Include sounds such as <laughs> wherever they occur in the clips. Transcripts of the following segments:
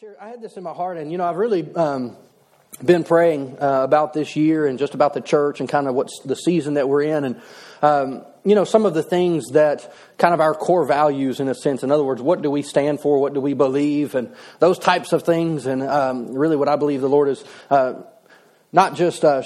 share. I had this in my heart, and you know, I've really um, been praying uh, about this year and just about the church and kind of what's the season that we're in, and um, you know, some of the things that kind of our core values, in a sense. In other words, what do we stand for? What do we believe? And those types of things. And um, really, what I believe the Lord is uh, not just uh,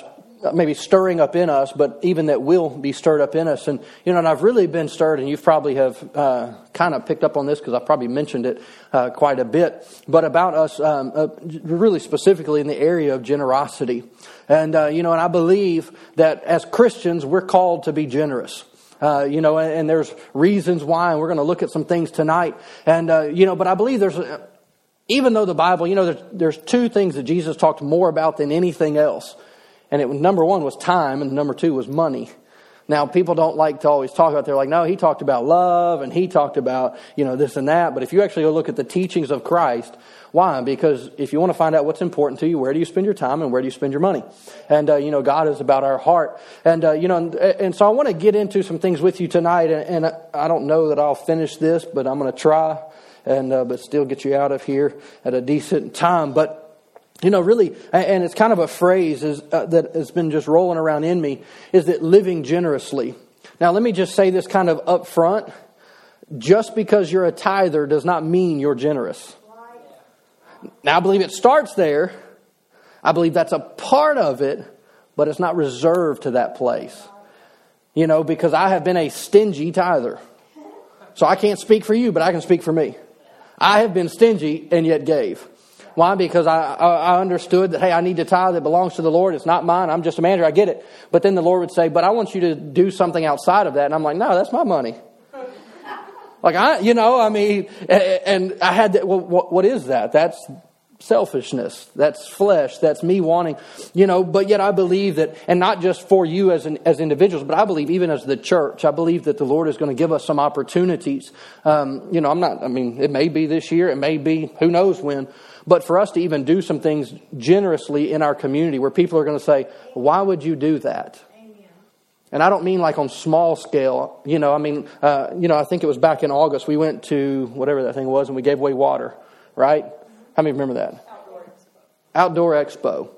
maybe stirring up in us, but even that will be stirred up in us. And, you know, and I've really been stirred, and you probably have uh, kind of picked up on this because I've probably mentioned it uh, quite a bit, but about us um, uh, really specifically in the area of generosity. And, uh, you know, and I believe that as Christians, we're called to be generous. Uh, you know, and, and, there's reasons why, and we're going to look at some things tonight. And, uh, you know, but I believe there's, even though the Bible, you know, there's, there's two things that Jesus talked more about than anything else. And it number one was time, and number two was money. Now, people don't like to always talk about. They're like, no, he talked about love, and he talked about you know this and that. But if you actually go look at the teachings of Christ, why? Because if you want to find out what's important to you, where do you spend your time, and where do you spend your money? And uh, you know, God is about our heart. And uh, you know, and, and, so I want to get into some things with you tonight. And, and I don't know that I'll finish this, but I'm going to try, and uh, but still get you out of here at a decent time. But you know, really, and it's kind of a phrase is, uh, that has been just rolling around in me, is that living generously. Now, let me just say this kind of up front. Just because you're a tither does not mean you're generous. Now, I believe it starts there. I believe that's a part of it, but it's not reserved to that place. You know, because I have been a stingy tither. So I can't speak for you, but I can speak for me. I have been stingy and yet gave. Why? Because I, I understood that, hey, I need to tithe that belongs to the Lord. It's not mine. I'm just a manager. I get it. But then the Lord would say, but I want you to do something outside of that. And I'm like, no, that's my money. <laughs> like, I, you know, I mean, and I had that, well, what, what is that? That's selfishness. That's flesh. That's me wanting, you know, but yet I believe that, and not just for you as, an, as individuals, but I believe even as the church, I believe that the Lord is going to give us some opportunities. Um, you know, I'm not, I mean, it may be this year, it may be who knows when, but for us to even do some things generously in our community where people are going to say, why would you do that? And I don't mean like on small scale. You know, I mean, uh, you know, I think it was back in August. We went to whatever that thing was and we gave away water, right? How many remember that? Outdoor Expo. Outdoor Expo.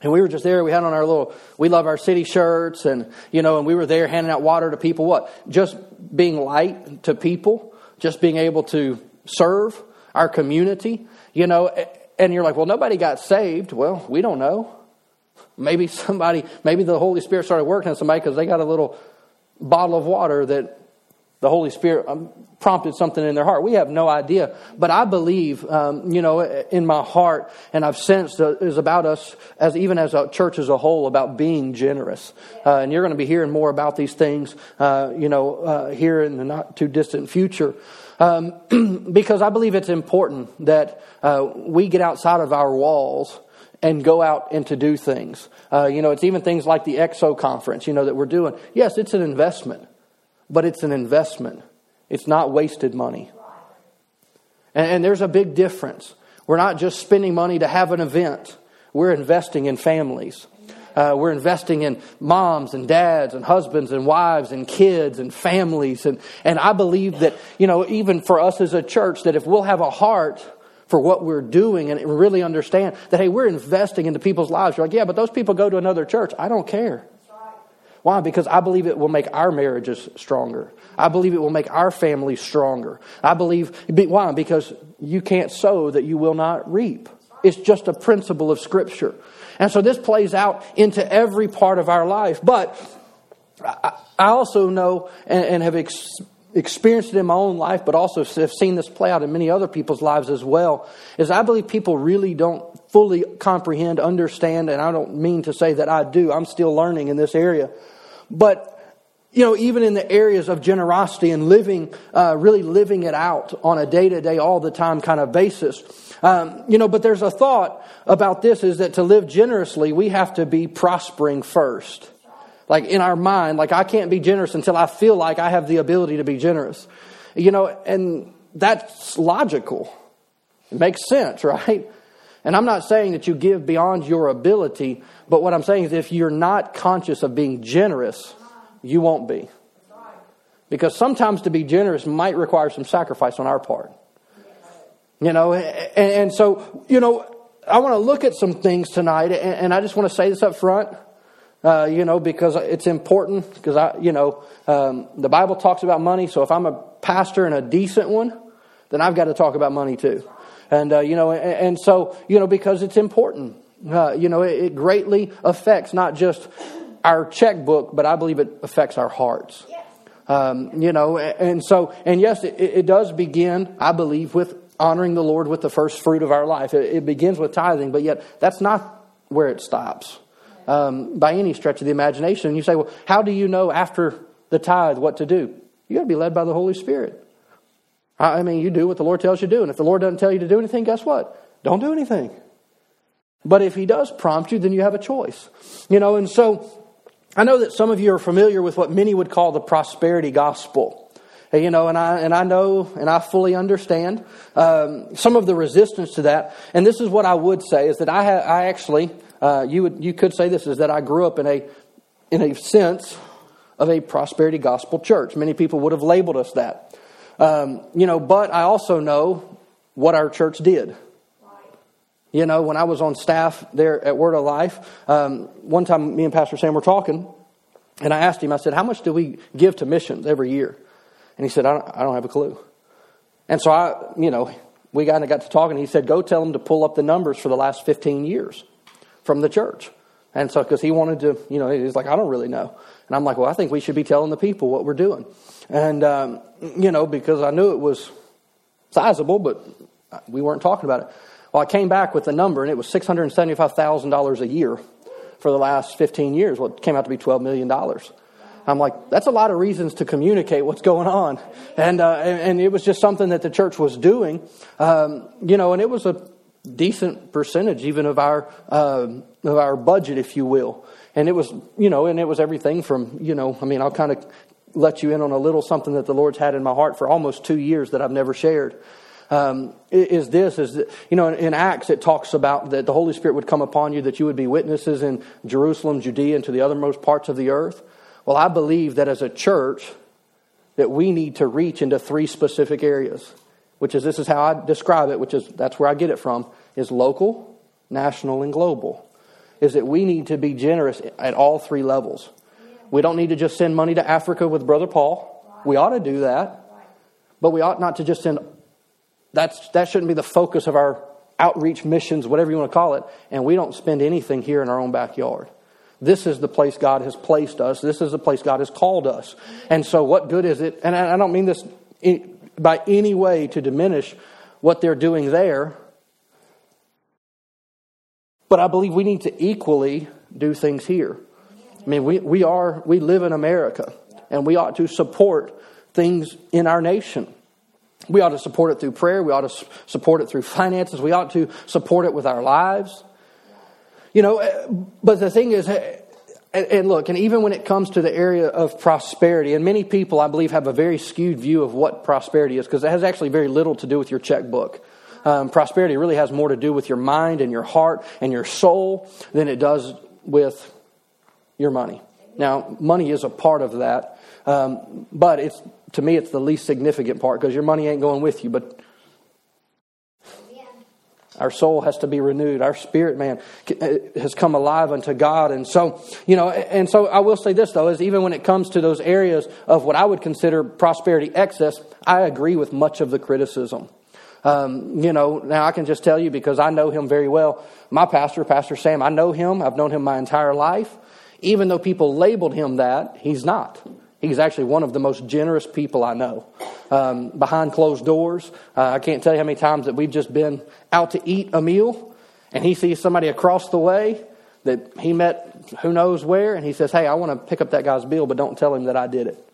And we were just there. We had on our little, we love our city shirts and, you know, and we were there handing out water to people. What? Just being light to people, just being able to serve our community. You know, and you're like, well, nobody got saved. Well, we don't know. Maybe somebody, maybe the Holy Spirit started working on somebody because they got a little bottle of water that the Holy Spirit um, prompted something in their heart. We have no idea. But I believe, um, you know, in my heart, and I've sensed uh, is about us, as even as a church as a whole, about being generous. Uh, and you're going to be hearing more about these things, uh, you know, uh, here in the not too distant future. Um, <clears throat> because I believe it's important that uh, we get outside of our walls and go out and to do things. Uh, you know, it's even things like the EXO conference, you know, that we're doing. Yes, it's an investment, but it's an investment. It's not wasted money. And, and there's a big difference. We're not just spending money to have an event, we're investing in families. Uh, we're investing in moms and dads and husbands and wives and kids and families. And, and I believe that, you know, even for us as a church, that if we'll have a heart for what we're doing and really understand that, hey, we're investing into people's lives. You're like, yeah, but those people go to another church. I don't care. Why? Because I believe it will make our marriages stronger. I believe it will make our families stronger. I believe, why? Because you can't sow that you will not reap. It's just a principle of Scripture. And so this plays out into every part of our life. But I also know and have experienced it in my own life, but also have seen this play out in many other people's lives as well, is I believe people really don't fully comprehend, understand, and I don't mean to say that I do. I'm still learning in this area. But you know, even in the areas of generosity and living, uh, really living it out on a day to day, all the time kind of basis. Um, you know, but there's a thought about this is that to live generously, we have to be prospering first. Like in our mind, like I can't be generous until I feel like I have the ability to be generous. You know, and that's logical. It makes sense, <laughs> right? And I'm not saying that you give beyond your ability, but what I'm saying is if you're not conscious of being generous, you won't be. Because sometimes to be generous might require some sacrifice on our part. You know, and, and so, you know, I want to look at some things tonight, and, and I just want to say this up front. Uh, you know, because it's important. Because I, you know, um, the Bible talks about money. So if I'm a pastor and a decent one, then I've got to talk about money too. And uh, you know, and, and, so you know, because it's important. Uh, you know, it, it, greatly affects not just our checkbook, but I believe it affects our hearts. Um, you know, and so, and yes, it, it, does begin, I believe, with honoring the Lord with the first fruit of our life. It, it begins with tithing, but yet that's not where it stops um, by any stretch of the imagination. And you say, well, how do you know after the tithe what to do? You got to be led by the Holy Spirit. I mean, you do what the Lord tells you to do. And if the Lord doesn't tell you to do anything, guess what? Don't do anything. But if He does prompt you, then you have a choice. You know, and so I know that some of you are familiar with what many would call the prosperity gospel. You know, and I and I know and I fully understand um, some of the resistance to that. And this is what I would say is that I ha- I actually uh, you would you could say this is that I grew up in a in a sense of a prosperity gospel church. Many people would have labeled us that. Um, you know, but I also know what our church did. You know, when I was on staff there at Word of Life, um, one time me and Pastor Sam were talking, and I asked him, I said, How much do we give to missions every year? And he said, I don't, I don't have a clue. And so I, you know, we kind of got to talking. He said, Go tell them to pull up the numbers for the last 15 years from the church. And so, because he wanted to, you know, he's like, I don't really know. And I'm like, well, I think we should be telling the people what we're doing. And, um, you know, because I knew it was sizable, but we weren't talking about it. Well, I came back with the number, and it was $675,000 a year for the last 15 years. Well, it came out to be $12 million. I'm like, that's a lot of reasons to communicate what's going on. And, uh, and, it was just something that the church was doing, um, you know, and it was a decent percentage even of our, uh, of our budget, if you will. And it was, you know, and it was everything from, you know, I mean, I'll kind of let you in on a little something that the Lord's had in my heart for almost two years that I've never shared. Um, is this is that, you know in, in, Acts it talks about that the Holy Spirit would come upon you that you would be witnesses in Jerusalem, Judea, and to the othermost parts of the earth. Well, I believe that as a church, that we need to reach into three specific areas, which is this is how I describe it, which is that's where I get it from, is local, national, and global. Is that we need to be generous at all three levels. We don't need to just send money to Africa with Brother Paul. We ought to do that. But we ought not to just send that's that shouldn't be the focus of our outreach missions, whatever you want to call it, and we don't spend anything here in our own backyard. This is the place God has placed us. This is the place God has called us. And so, what good is it? And I don't mean this by any way to diminish what they're doing there, but I believe we need to equally do things here. I mean, we, we are, we live in America, and we ought to support things in our nation. We ought to support it through prayer. We ought to support it through finances. We ought to support it with our lives. You know, eh, but the thing is, eh, and look, and even when it comes to the area of prosperity, and many people, I believe, have a very skewed view of what prosperity is because it has actually very little to do with your checkbook. Um, prosperity really has more to do with your mind and your heart and your soul than it does with your money. Now, money is a part of that, um, but it's to me, it's the least significant part because your money ain't going with you, but our soul has to be renewed. Our spirit, man, has come alive unto God. And so, you know, and so I will say this, though, is even when it comes to those areas of what I would consider prosperity excess, I agree with much of the criticism. Um, you know, now I can just tell you because I know him very well. My pastor, Pastor Sam, I know him. I've known him my entire life. Even though people labeled him that, he's not. He's actually one of the most generous people I know. Um, behind closed doors, uh, I can't tell you how many times that we've just been out to eat a meal, and he sees somebody across the way that he met who knows where, and he says, Hey, I want to pick up that guy's bill, but don't tell him that I did it.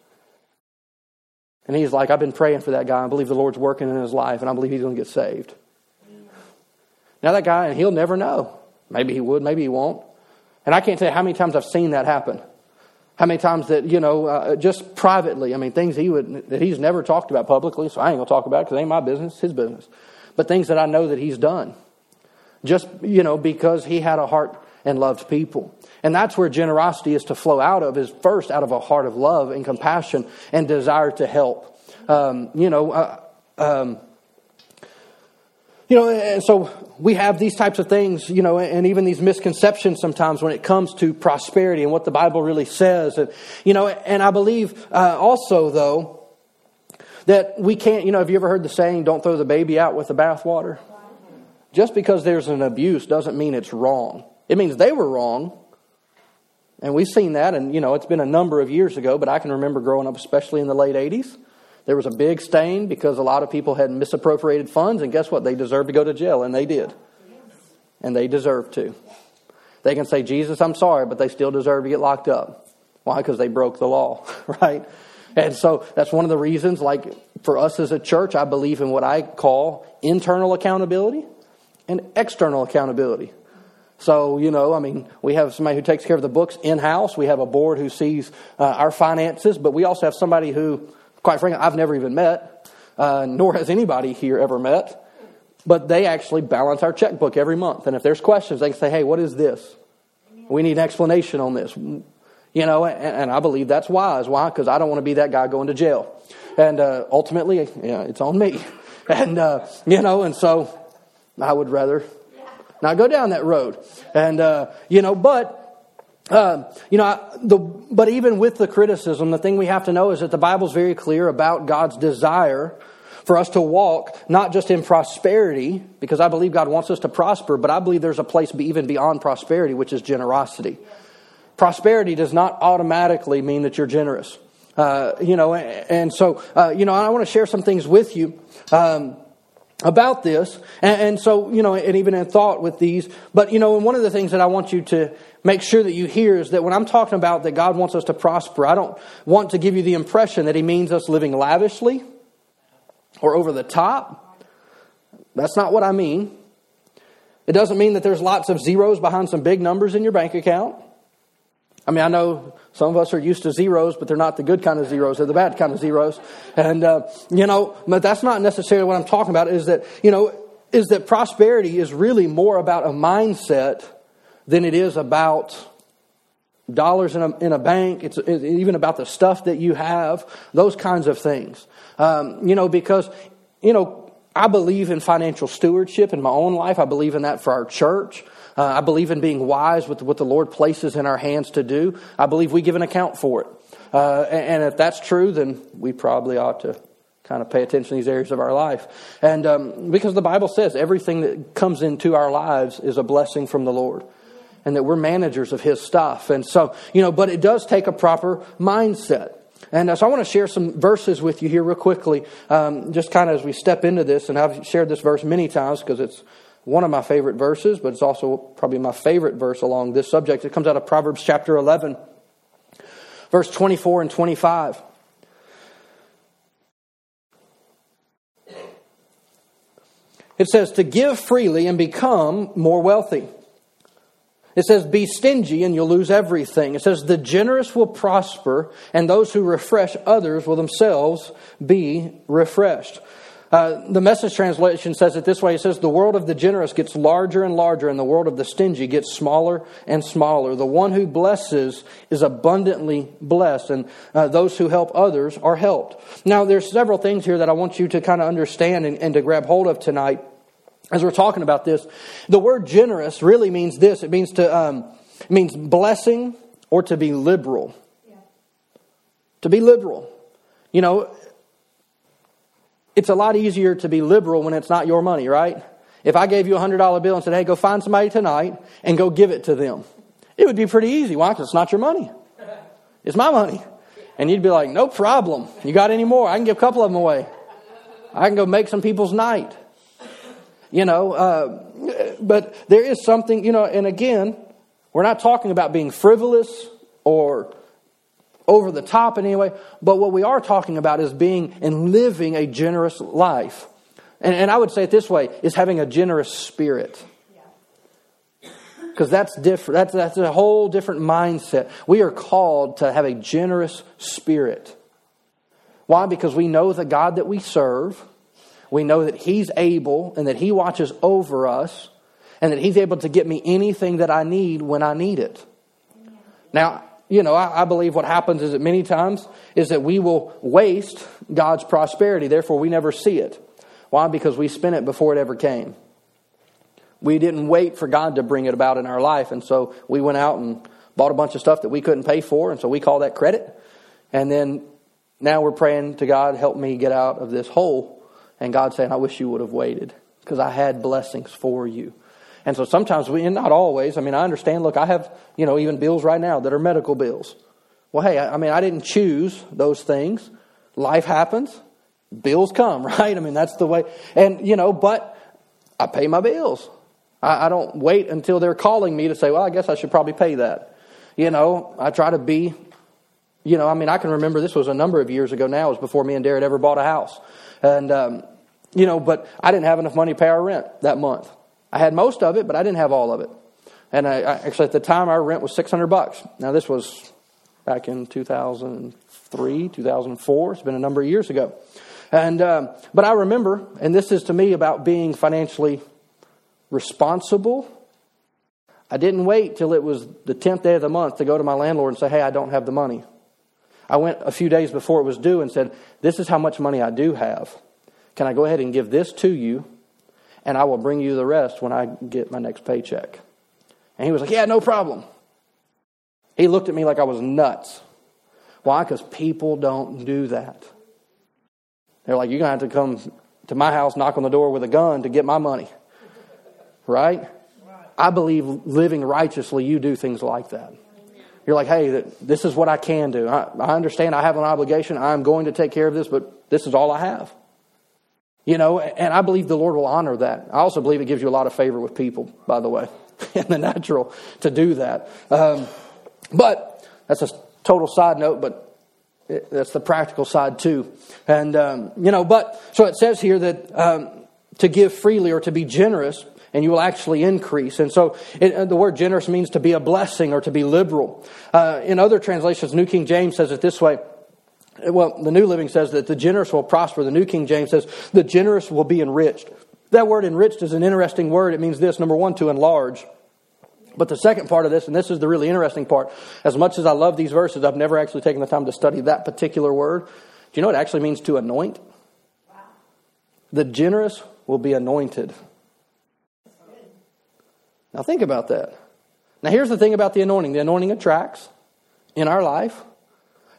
And he's like, I've been praying for that guy. I believe the Lord's working in his life, and I believe he's going to get saved. Now, that guy, and he'll never know. Maybe he would, maybe he won't. And I can't tell you how many times I've seen that happen. How many times that, you know, uh, just privately, I mean, things he would, that he's never talked about publicly, so I ain't going to talk about it because it ain't my business, his business. But things that I know that he's done. Just, you know, because he had a heart and loved people. And that's where generosity is to flow out of, is first out of a heart of love and compassion and desire to help. Um, you know, uh, um, you know, and so we have these types of things, you know, and even these misconceptions sometimes when it comes to prosperity and what the Bible really says. And, you know, and I believe uh, also, though, that we can't, you know, have you ever heard the saying, don't throw the baby out with the bathwater? Just because there's an abuse doesn't mean it's wrong. It means they were wrong. And we've seen that, and, you know, it's been a number of years ago, but I can remember growing up, especially in the late 80s. There was a big stain because a lot of people had misappropriated funds, and guess what? They deserved to go to jail, and they did. And they deserved to. They can say, Jesus, I'm sorry, but they still deserve to get locked up. Why? Because they broke the law, <laughs> right? And so that's one of the reasons, like for us as a church, I believe in what I call internal accountability and external accountability. So, you know, I mean, we have somebody who takes care of the books in house. We have a board who sees uh, our finances, but we also have somebody who quite frankly, I've never even met, uh, nor has anybody here ever met. But they actually balance our checkbook every month. And if there's questions, they can say, hey, what is this? We need an explanation on this. You know, and, and I believe that's wise. Why? Because I don't want to be that guy going to jail. And uh, ultimately, yeah, it's on me. <laughs> And, uh, you know, and so I would rather not go down that road. And, uh, you know, but uh, you know, the, but even with the criticism, the thing we have to know is that the Bible's very clear about God's desire for us to walk not just in prosperity, because I believe God wants us to prosper, but I believe there's a place even beyond prosperity, which is generosity. Prosperity does not automatically mean that you're generous. Uh, you know, and so, uh, you know, I want to share some things with you. Um, about this. And, and, so, you know, and even in thought with these. But, you know, and one of the things that I want you to make sure that you hear is that when I'm talking about that God wants us to prosper, I don't want to give you the impression that He means us living lavishly or over the top. That's not what I mean. It doesn't mean that there's lots of zeros behind some big numbers in your bank account. I mean, I know some of us are used to zeros, but they're not the good kind of zeros. They're the bad kind of zeros. And, uh, you know, but that's not necessarily what I'm talking about is that, you know, is that prosperity is really more about a mindset than it is about dollars in a, in a bank. It's, it's even about the stuff that you have, those kinds of things. Um, you know, because, you know, I believe in financial stewardship in my own life. I believe in that for our church. Uh, I believe in being wise with what the Lord places in our hands to do. I believe we give an account for it. Uh, and, and, if that's true, then we probably ought to kind of pay attention to these areas of our life. And um, because the Bible says everything that comes into our lives is a blessing from the Lord and that we're managers of his stuff. And so, you know, but it does take a proper mindset. And uh, so I want to share some verses with you here real quickly, um, just kind of as we step into this. And I've shared this verse many times because it's one of my favorite verses, but it's also probably my favorite verse along this subject. It comes out of Proverbs chapter 11, verse 24 and 25. It says, to give freely and become more wealthy. It says, be stingy and you'll lose everything. It says, the generous will prosper, and those who refresh others will themselves be refreshed. Uh, the message translation says it this way it says, The world of the generous gets larger and larger, and the world of the stingy gets smaller and smaller. The one who blesses is abundantly blessed, and uh, those who help others are helped. Now, there's several things here that I want you to kind of understand and, and to grab hold of tonight as we're talking about this. The word generous really means this it means to, um, it means blessing or to be liberal. Yeah. To be liberal. You know, it's a lot easier to be liberal when it's not your money, right? If I gave you a $100 bill and said, hey, go find somebody tonight and go give it to them, it would be pretty easy. Why? Because it's not your money. It's my money. And you'd be like, no problem. You got any more? I can give a couple of them away. I can go make some people's night. You know, uh, but there is something, you know, and again, we're not talking about being frivolous or over the top in any way, but what we are talking about is being and living a generous life. And, and I would say it this way is having a generous spirit. Because that's different. That's, that's a whole different mindset. We are called to have a generous spirit. Why? Because we know the God that we serve. We know that He's able and that He watches over us and that He's able to get me anything that I need when I need it. Now, you know, I, I, believe what happens is that many times is that we will waste God's prosperity, therefore we never see it. Why? Because we spent it before it ever came. We didn't wait for God to bring it about in our life, and so we went out and bought a bunch of stuff that we couldn't pay for, and so we call that credit. And then now we're praying to God, help me get out of this hole. And God saying, I wish you would have waited because I had blessings for you. And so sometimes we, and not always, I mean, I understand, look, I have, you know, even bills right now that are medical bills. Well, hey, I, I mean, I didn't choose those things. Life happens. Bills come, <laughs> right? I mean, that's the way. And, you know, but I pay my bills. I, I don't wait until they're calling me to say, well, I guess I should probably pay that. You know, I try to be, you know, I mean, I can remember this was a number of years ago now. It was before me and Darren ever bought a house. And, um, you know, but I didn't have enough money to pay our rent that month. I had most of it, but I didn't have all of it. And I, I, actually, at the time, our rent was 600 bucks. Now, this was back in 2003, 2004. It's been a number of years ago. And, um, but I remember, and this is to me about being financially responsible. I didn't wait till it was the 10th day of the month to go to my landlord and say, hey, I don't have the money. I went a few days before it was due and said, this is how much money I do have. Can I go ahead and give this to you and I will bring you the rest when I get my next paycheck. And he was like, Yeah, no problem. He looked at me like I was nuts. Why? Because people don't do that. They're like, You're going to have to come to my house, knock on the door with a gun to get my money. Right? I believe living righteously, you do things like that. You're like, hey, this is what I can do. I, I understand I have an obligation. I'm going to take care of this, but this is all I have. You know, and I believe the Lord will honor that. I also believe it gives you a lot of favor with people, by the way, <laughs> in the natural to do that. Um, but that's a total side note, but it, that's the practical side too. And, um, you know, but so it says here that um, to give freely or to be generous, and you will actually increase. And so it, the word generous means to be a blessing or to be liberal. Uh, in other translations, New King James says it this way well, the New Living says that the generous will prosper. The New King James says the generous will be enriched. That word enriched is an interesting word. It means this number one, to enlarge. But the second part of this, and this is the really interesting part, as much as I love these verses, I've never actually taken the time to study that particular word. Do you know what it actually means to anoint? The generous will be anointed. Now think about that. Now here's the thing about the anointing the anointing attracts in our life.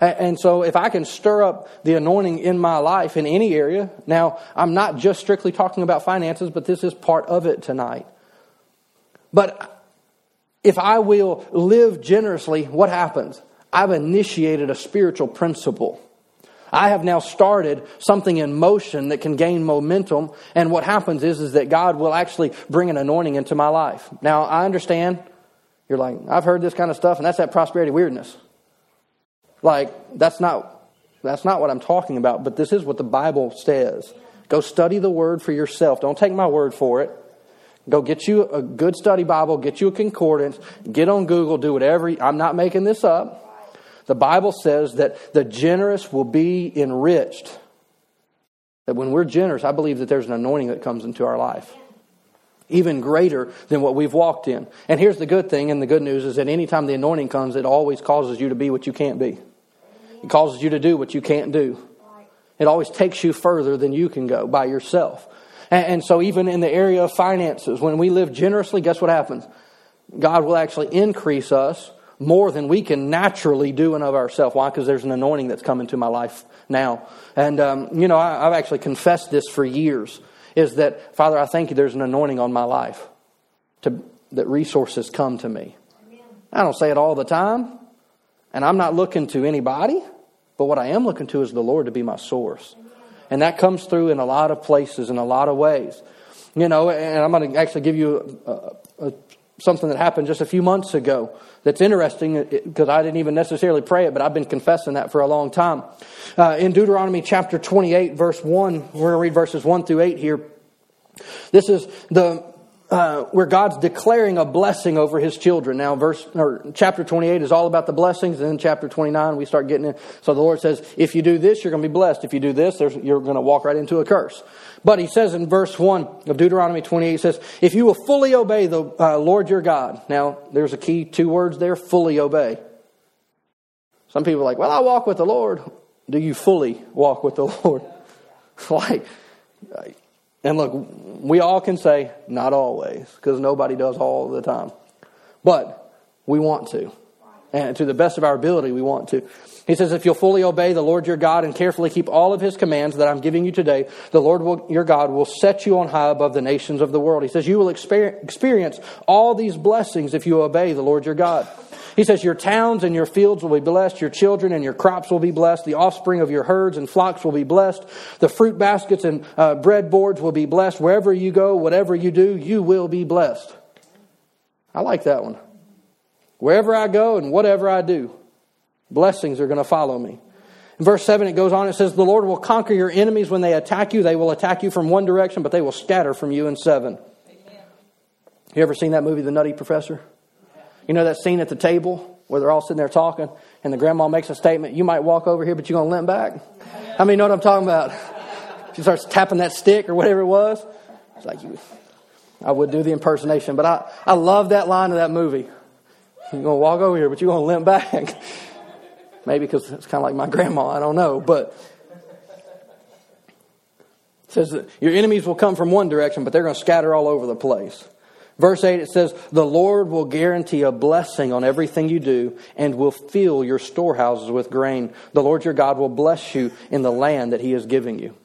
And so, if I can stir up the anointing in my life in any area, now I'm not just strictly talking about finances, but this is part of it tonight. But if I will live generously, what happens? I've initiated a spiritual principle. I have now started something in motion that can gain momentum. And what happens is, is that God will actually bring an anointing into my life. Now, I understand. You're like, I've heard this kind of stuff, and that's that prosperity weirdness. Like, that's not, that's not what I'm talking about, but this is what the Bible says. Go study the word for yourself. Don't take my word for it. Go get you a good study Bible, get you a concordance, get on Google, do whatever. I'm not making this up. The Bible says that the generous will be enriched. That when we're generous, I believe that there's an anointing that comes into our life. Even greater than what we've walked in. And here's the good thing, and the good news is that anytime the anointing comes, it always causes you to be what you can't be. It causes you to do what you can't do. It always takes you further than you can go by yourself. And, and, so, even in the area of finances, when we live generously, guess what happens? God will actually increase us more than we can naturally do in of ourselves. Why? Because there's an anointing that's come into my life now. And, um, you know, I, I've actually confessed this for years is that, Father, I thank you there's an anointing on my life to, that resources come to me. I don't say it all the time, and I'm not looking to anybody. But what I am looking to is the Lord to be my source. And that comes through in a lot of places, in a lot of ways. You know, and I'm going to actually give you a, a, something that happened just a few months ago that's interesting uh, because I didn't even necessarily pray it, but I've been confessing that for a long time. Uh, in Deuteronomy chapter 28, verse 1, we're going to read verses 1 through 8 here. This is the uh, where God's declaring a blessing over His children. Now, verse or chapter 28 is all about the blessings, and then chapter 29 we start getting it. So the Lord says, "If you do this, you're going to be blessed. If you do this, you're going to walk right into a curse." But He says in verse 1 of Deuteronomy 28, He says, "If you will fully obey the uh, Lord your God." Now, there's a key two words there: fully obey. Some people are like, "Well, I walk with the Lord." Do you fully walk with the <laughs> Lord? like And look, we all can say, not always, because nobody does all the time. But we want to. And to the best of our ability, we want to. He says, if you'll fully obey the Lord your God and carefully keep all of his commands that I'm giving you today, the Lord will, your God will set you on high above the nations of the world. He says, you will experience all these blessings if you obey the Lord your God. He says, Your towns and your fields will be blessed, your children and your crops will be blessed, the offspring of your herds and flocks will be blessed, the fruit baskets and uh, bread boards will be blessed. Wherever you go, whatever you do, you will be blessed. I like that one. Wherever I go and whatever I do, blessings are going to follow me. In verse 7, it goes on, it says, The Lord will conquer your enemies when they attack you. They will attack you from one direction, but they will scatter from you in seven. Amen. You ever seen that movie, The Nutty Professor? You know that scene at the table where they're all sitting there talking and the grandma makes a statement, you might walk over here, but you're going to limp back? How many know what I'm talking about? <laughs> She starts tapping that stick or whatever it was. It's like, you, I would do the impersonation, but I, I love that line of that movie. You're going to walk over here, but you're going to limp back. <laughs> Maybe because it's kind of like my grandma, I don't know. But it says that your enemies will come from one direction, but they're going to scatter all over the place. Verse 8, it says, The Lord will guarantee a blessing on everything you do and will fill your storehouses with grain. The Lord your God will bless you in the land that he is giving you.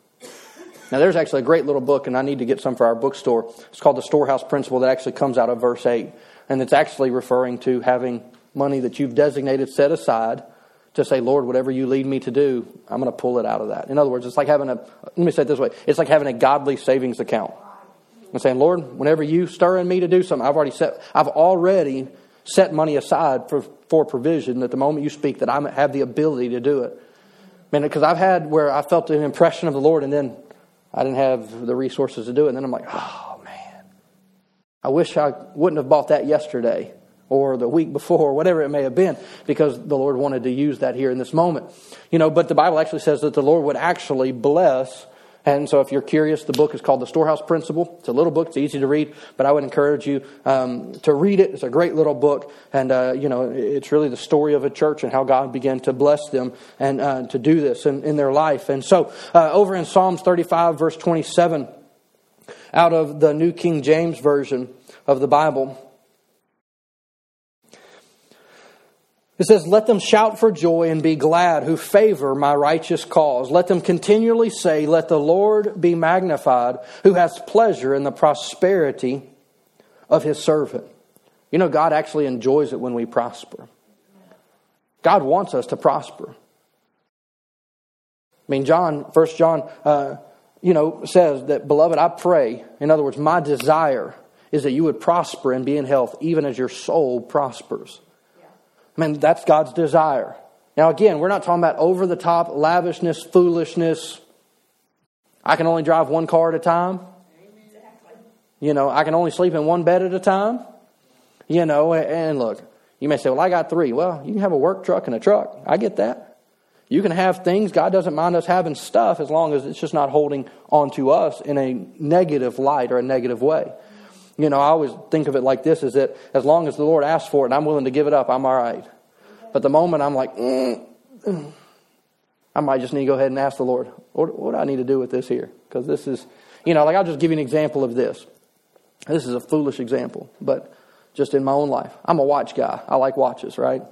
Now, there's actually a great little book, and I need to get some for our bookstore. It's called The Storehouse Principle that actually comes out of verse 8. And it's actually referring to having money that you've designated set aside to say, Lord, whatever you lead me to do, I'm going to pull it out of that. In other words, it's like having a, let me say it this way it's like having a godly savings account and saying, Lord, whenever you stir in me to do something, I've already set, I've already set money aside for, for provision that the moment you speak that I have the ability to do it. Man, because I've had where I felt an impression of the Lord and then I didn't have the resources to do it. And then I'm like, oh I wish I wouldn't have bought that yesterday or the week before, or whatever it may have been, because the Lord wanted to use that here in this moment. You know, but the Bible actually says that the Lord would actually bless and so, if you're curious, the book is called The Storehouse Principle. It's a little book, it's easy to read, but I would encourage you um, to read it. It's a great little book, and uh, you know, it's really the story of a church and how God began to bless them and uh, to do this in, in, their life. And so, uh, over in Psalms 35, verse 27, out of the New King James Version of the Bible, It says, Let them shout for joy and be glad who favor my righteous cause. Let them continually say, Let the Lord be magnified, who has pleasure in the prosperity of his servant. You know, God actually enjoys it when we prosper. God wants us to prosper. I mean, John, First John, uh, you know, says that, Beloved, I pray, in other words, my desire is that you would prosper and be in health, even as your soul prospers. I mean, that's God's desire. Now, again, we're not talking about over the top lavishness, foolishness. I can only drive one car at a time. You know, I can only sleep in one bed at a time. You know, and look, you may say, well, I got three. Well, you can have a work truck and a truck. I get that. You can have things. God doesn't mind us having stuff as long as it's just not holding on to us in a negative light or a negative way. You know, I always think of it like this is that as long as the Lord asks for it and I'm willing to give it up, I'm all right. But the moment I'm like, mm, mm, I might just need to go ahead and ask the Lord, what, what do I need to do with this here? Because this is, you know, like I'll just give you an example of this. This is a foolish example, but just in my own life. I'm a watch guy. I like watches, right?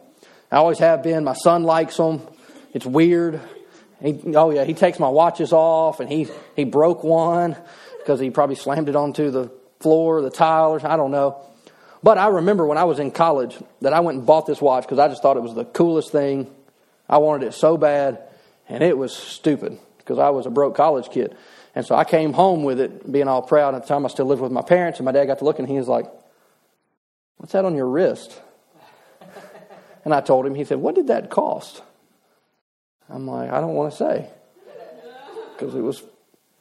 I always have been. My son likes them. It's weird. He, oh yeah, he takes my watches off, and he he broke one because he probably slammed it onto the floor, the tile, or I don't know. But I remember when I was in college that I went and bought this watch because I just thought it was the coolest thing. I wanted it so bad, and it was stupid because I was a broke college kid. And so I came home with it, being all proud. At the time, I still lived with my parents, and my dad got to look, and he was like, What's that on your wrist? And I told him, he said, What did that cost? I'm like, I don't want to say. Because it was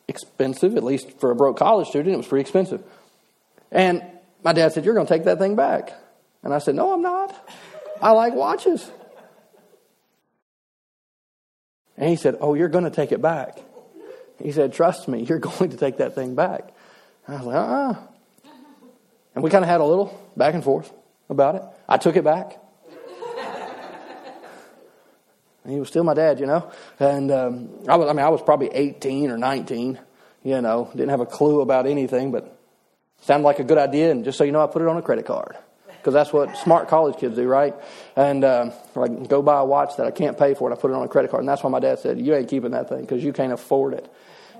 expensive, at least for a broke college student, it was pretty expensive. And my dad said, You're going to take that thing back. And I said, No, I'm not. I like watches. And he said, Oh, you're going to take it back. He said, Trust me, you're <laughs> going to take that thing back. And I was like, Uh uh-uh. And we kind of had a little back and forth about it. I took it back. And he was still my dad, you know. And um, I was, I mean, I was probably 18 or 19 You know, didn't have a clue about anything, but sounded like a good idea. And just so you know, I put it on a credit card because that's what smart college kids do, right? And uh, like go buy a watch that I can't pay for, and I put it on a credit card. And that's why my dad said, "You ain't keeping that thing because you can't afford it."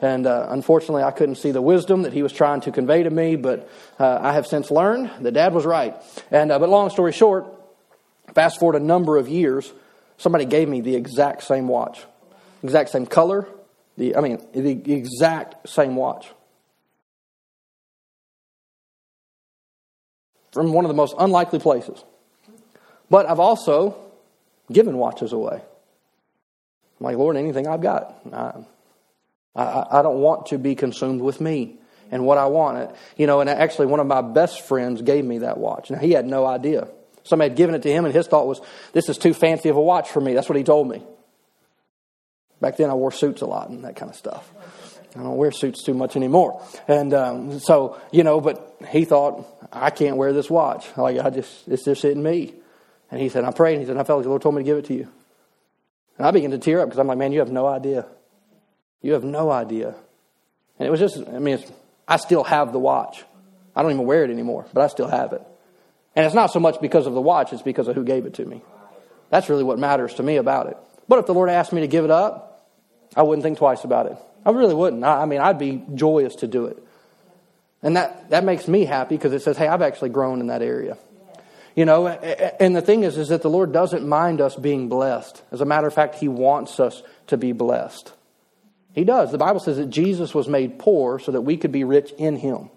And uh, unfortunately, I couldn't see the wisdom that he was trying to convey to me, but uh, I have since learned that dad was right. And uh, but long story short, fast forward a number of years, somebody gave me the exact same watch, exact same color. The I mean, the exact same watch. From one of the most unlikely places. But I've also given watches away. I'm like, Lord, anything I've got. I, I, I don't want to be consumed with me and what I want. You know, and actually, one of my best friends gave me that watch. Now, he had no idea. Somebody had given it to him, and his thought was, this is too fancy of a watch for me. That's what he told me. Back then, I wore suits a lot and that kind of stuff. I don't wear suits too much anymore. And um, so, you know, but he thought, I can't wear this watch. Like, I just, it's just hitting me. And he said, I prayed, and he said, I felt like the Lord told me to give it to you. And I began to tear up because I'm like, man, you have no idea. You have no idea. And it was just, I mean, I still have the watch. I don't even wear it anymore, but I still have it. And it's not so much because of the watch, it's because of who gave it to me. That's really what matters to me about it. But if the Lord asked me to give it up, I wouldn't think twice about it. I really wouldn't. I, mean, I'd be joyous to do it. And that, that makes me happy because it says, hey, I've actually grown in that area. You know, and the thing is, is that the Lord doesn't mind us being blessed. As a matter of fact, He wants us to be blessed. He does. The Bible says that Jesus was made poor so that we could be rich in him.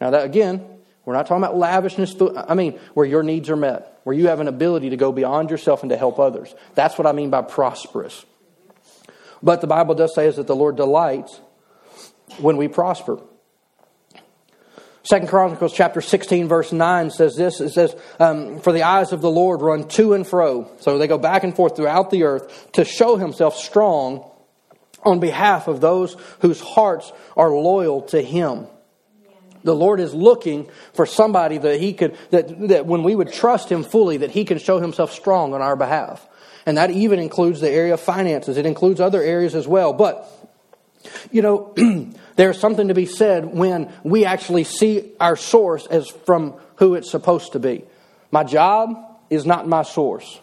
Now, that again, we're not talking about lavishness. I mean, where your needs are met, where you have an ability to go beyond yourself and to help others. That's what I mean by prosperous. But the Bible does say is that the Lord delights when we prosper. Second Chronicles chapter 16 verse 9 says this. It says, um, for the eyes of the Lord run to and fro. So they go back and forth throughout the earth to show himself strong on behalf of those whose hearts are loyal to Him. The Lord is looking for somebody that He could, that, that when we would trust Him fully, that He can show Himself strong on our behalf. And that even includes the area of finances. It includes other areas as well. But, you know, <clears throat> there's something to be said when we actually see our source as from who it's supposed to be. My job is not my source.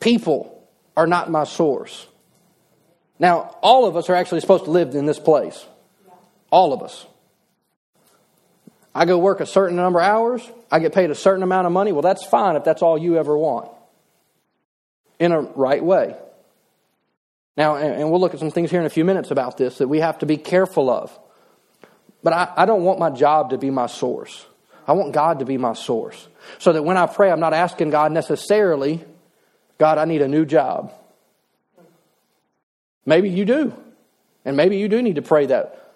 People are not my source. Now, all of us are actually supposed to live in this place. All of us. I go work a certain number of hours, I get paid a certain amount of money. Well, that's fine if that's all you ever want. In a right way. Now, and we'll look at some things here in a few minutes about this that we have to be careful of. But I, I don't want my job to be my source. I want God to be my source. So that when I pray, I'm not asking God necessarily, God, I need a new job. Maybe you do. And maybe you do need to pray that.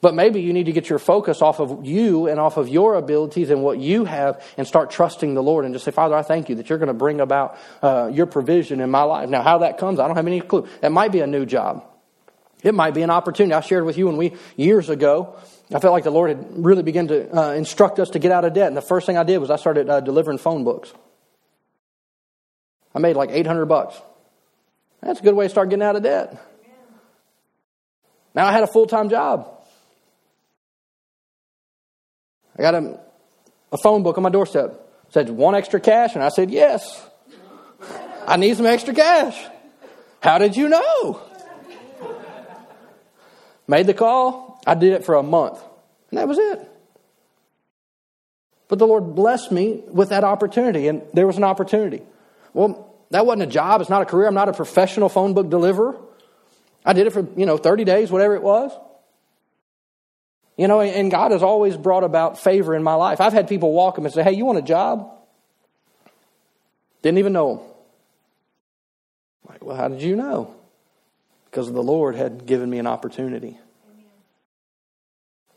But maybe you need to get your focus off of you and off of your abilities and what you have and start trusting the Lord and just say, Father, I thank you that you're going to bring about uh, your provision in my life. Now, how that comes, I don't have any clue. It might be a new job. It might be an opportunity. I shared with you when we, years ago, I felt like the Lord had really begun to uh, instruct us to get out of debt. And the first thing I did was I started uh, delivering phone books. I made like 800 bucks. That's a good way to start getting out of debt. Now I had a full time job. I got a, a phone book on my doorstep. It said, Want extra cash? And I said, Yes. I need some extra cash. How did you know? Made the call. I did it for a month. And that was it. But the Lord blessed me with that opportunity, and there was an opportunity. Well, that wasn't a job. It's not a career. I'm not a professional phone book deliverer. I did it for, you know, 30 days, whatever it was. You know, and God has always brought about favor in my life. I've had people walk up and say, Hey, you want a job? Didn't even know them. Like, well, how did you know? Because the Lord had given me an opportunity.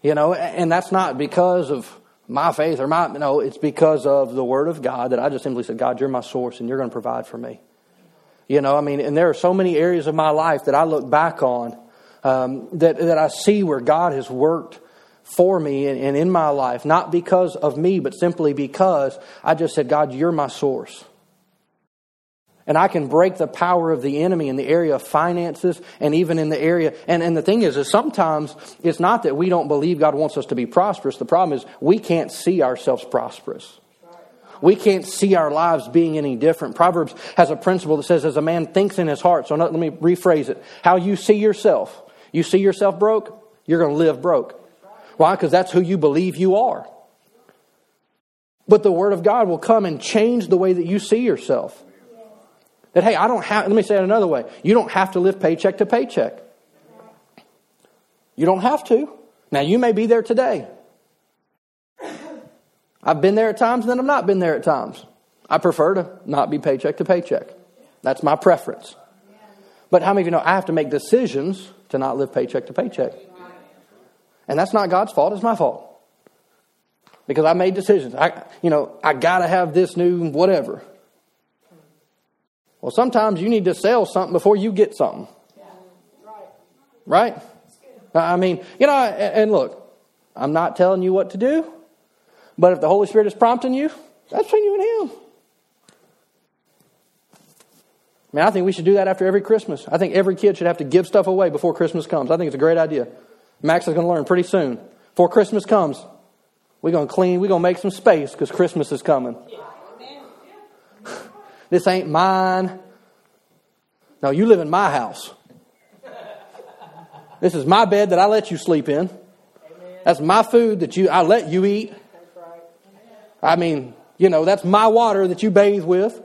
You know, and that's not because of my faith or my, no, it's because of the Word of God that I just simply said, God, you're my source and you're going to provide for me. You know, I mean, and there are so many areas of my life that I look back on um, that, that I see where God has worked for me and, and in my life, not because of me, but simply because I just said, God, you're my source. And I can break the power of the enemy in the area of finances and even in the area. And, and the thing is, is sometimes it's not that we don't believe God wants us to be prosperous. The problem is we can't see ourselves prosperous. We can't see our lives being any different. Proverbs has a principle that says, as a man thinks in his heart, so let me rephrase it. How you see yourself. You see yourself broke, you're going to live broke. Why? Because that's who you believe you are. But the Word of God will come and change the way that you see yourself. That, hey, I don't have, let me say it another way. You don't have to live paycheck to paycheck. You don't have to. Now, you may be there today. I've been there at times and then I've not been there at times. I prefer to not be paycheck to paycheck. That's my preference. But how many of you know I have to make decisions to not live paycheck to paycheck? And that's not God's fault, it's my fault. Because I made decisions. I you know, I gotta have this new whatever. Well, sometimes you need to sell something before you get something. Right? I mean, you know, and look, I'm not telling you what to do. But if the Holy Spirit is prompting you, that's between you and Him. I mean, I think we should do that after every Christmas. I think every kid should have to give stuff away before Christmas comes. I think it's a great idea. Max is going to learn pretty soon. Before Christmas comes, we're going to clean, we're going to make some space because Christmas is coming. <laughs> this ain't mine. No, you live in my house. This is my bed that I let you sleep in. That's my food that you I let you eat. I mean, you know, that's my water that you bathe with.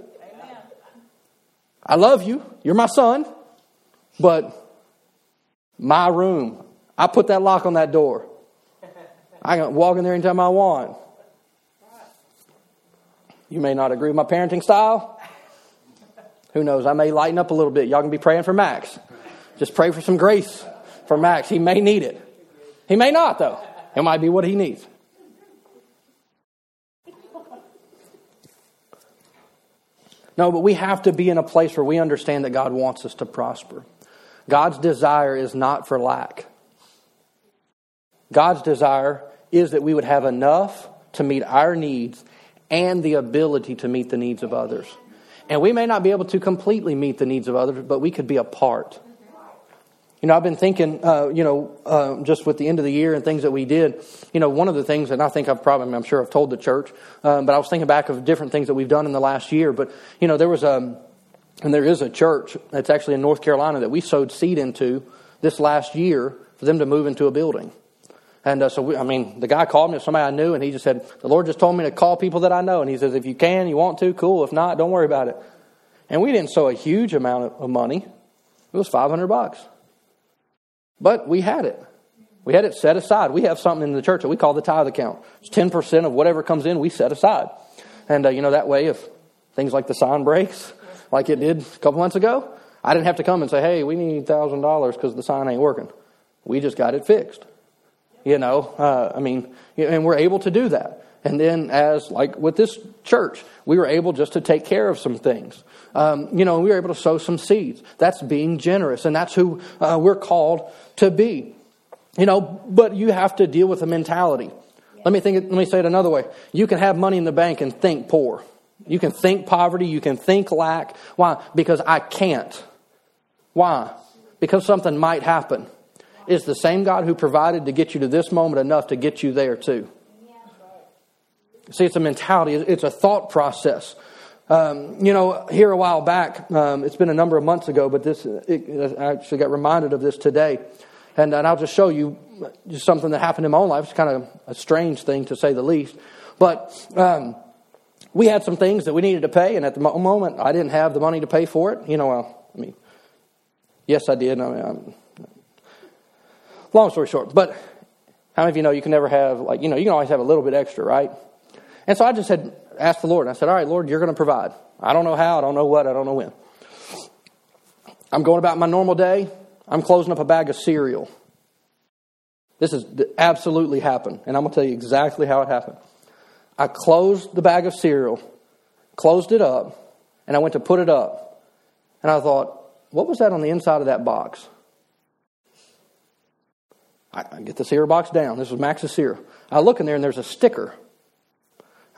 I love you. You're my son. But my room, I put that lock on that door. I can walk in there anytime I want. You may not agree with my parenting style. Who knows? I may lighten up a little bit. Y'all can be praying for Max. Just pray for some grace for Max. He may need it. He may not, though. It might be what he needs. No, but we have to be in a place where we understand that God wants us to prosper. God's desire is not for lack. God's desire is that we would have enough to meet our needs and the ability to meet the needs of others. And we may not be able to completely meet the needs of others, but we could be a part. You know, I've been thinking, uh, you know, uh, just with the end of the year and things that we did, you know, one of the things, and I think I've probably, I'm sure I've told the church, um, but I was thinking back of different things that we've done in the last year. But, you know, there was a, and there is a church that's actually in North Carolina that we sowed seed into this last year for them to move into a building. And uh, so, we, I mean, the guy called me, somebody I knew, and he just said, The Lord just told me to call people that I know. And he says, If you can, you want to, cool. If not, don't worry about it. And we didn't sow a huge amount of money, it was 500 bucks. But we had it. We had it set aside. We have something in the church that we call the tithe account. It's 10% of whatever comes in, we set aside. And, uh, you know, that way, if things like the sign breaks, like it did a couple months ago, I didn't have to come and say, hey, we need $1,000 because the sign ain't working. We just got it fixed. You know, uh, I mean, and we're able to do that. And then, as like with this church, we were able just to take care of some things. Um, you know, we were able to sow some seeds. That's being generous, and that's who uh, we're called to be. You know, but you have to deal with the mentality. Let me think. Let me say it another way. You can have money in the bank and think poor. You can think poverty. You can think lack. Why? Because I can't. Why? Because something might happen. Is the same God who provided to get you to this moment enough to get you there too? See, it's a mentality. It's a thought process. Um, you know, here a while back, um, it's been a number of months ago, but this it, I actually got reminded of this today, and, and I'll just show you just something that happened in my own life. It's kind of a strange thing to say the least, but um, we had some things that we needed to pay, and at the moment, I didn't have the money to pay for it. You know, well, I mean, yes, I did. I mean, long story short, but how many of you know you can never have like you know you can always have a little bit extra, right? And so I just had asked the Lord. And I said, All right, Lord, you're going to provide. I don't know how, I don't know what, I don't know when. I'm going about my normal day. I'm closing up a bag of cereal. This has absolutely happened, and I'm going to tell you exactly how it happened. I closed the bag of cereal, closed it up, and I went to put it up. And I thought, what was that on the inside of that box? I get the cereal box down. This was Max's cereal. I look in there, and there's a sticker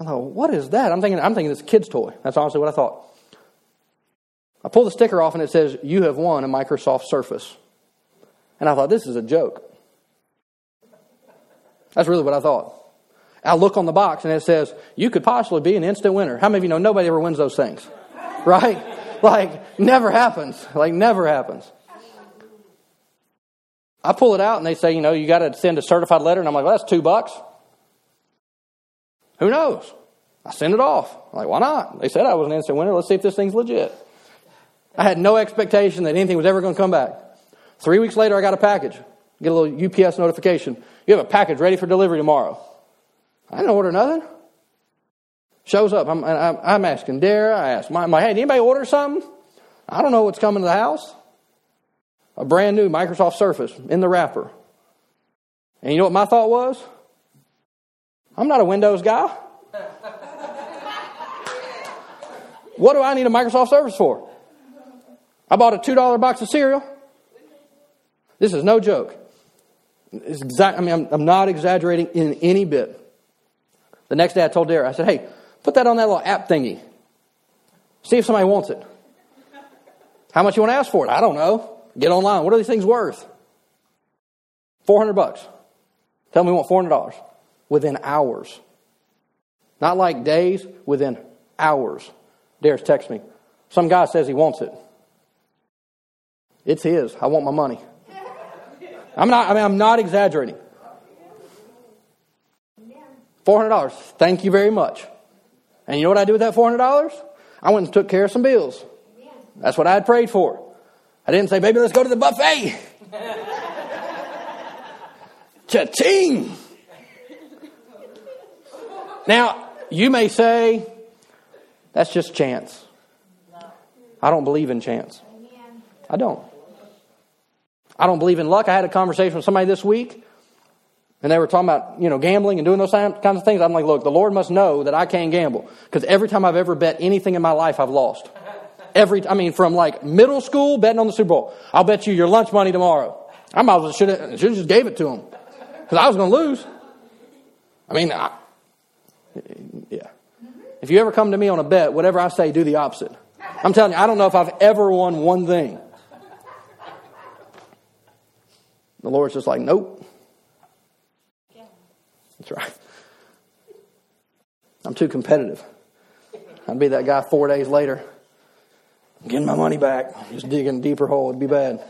I thought, what is that? I'm thinking, I'm thinking this kid's toy. That's honestly what I thought. I pull the sticker off and it says, You have won a Microsoft Surface. And I thought, This is a joke. That's really what I thought. I look on the box and it says, You could possibly be an instant winner. How many of you know nobody ever wins those things? <laughs> Right? Like, never happens. Like, never happens. I pull it out and they say, You know, you got to send a certified letter. And I'm like, Well, that's two bucks. Who knows? I send it off. I'm like, why not? They said I was an instant winner. Let's see if this thing's legit. I had no expectation that anything was ever going to come back. Three weeks later, I got a package. Get a little UPS notification. You have a package ready for delivery tomorrow. I didn't order nothing. Shows up. I'm, I'm, I'm asking Dara. I ask my, my, hey, did anybody order something? I don't know what's coming to the house. A brand new Microsoft Surface in the wrapper. And you know what my thought was? I'm not a Windows guy. <laughs> What do I need a Microsoft Surface for? I bought a $2 box of cereal. This is no joke. It's exact, I mean, I'm, I'm not exaggerating in any bit. The next day I told Dara, I said, hey, put that on that little app thingy. See if somebody wants it. How much you want to ask for it? I don't know. Get online. What are these things worth? 400 bucks. Tell me we want $400 within hours. Not like days, within hours. Darius text me. Some guy says he wants it. It's his. I want my money. I'm not, I mean, I'm not exaggerating. $400. Thank you very much. And you know what I did with that $400? I went and took care of some bills. That's what I had prayed for. I didn't say, baby, let's go to the buffet. <laughs> Cha-ching! Now, you may say, that's just chance. I don't believe in chance. I don't. I don't believe in luck. I had a conversation with somebody this week, and they were talking about, you know, gambling and doing those kinds of things. I'm like, look, the Lord must know that I can't gamble. Because every time I've ever bet anything in my life, I've lost. Every, I mean, from like middle school, betting on the Super Bowl. I'll bet you your lunch money tomorrow. I might as well should have, just gave it to him. Because I was going to lose. I mean, I, yeah. If you ever come to me on a bet, whatever I say, do the opposite. I'm telling you, I don't know if I've ever won one thing. The Lord's just like, nope. That's right. I'm too competitive. I'd be that guy four days later, getting my money back, just digging a deeper hole. It'd be bad.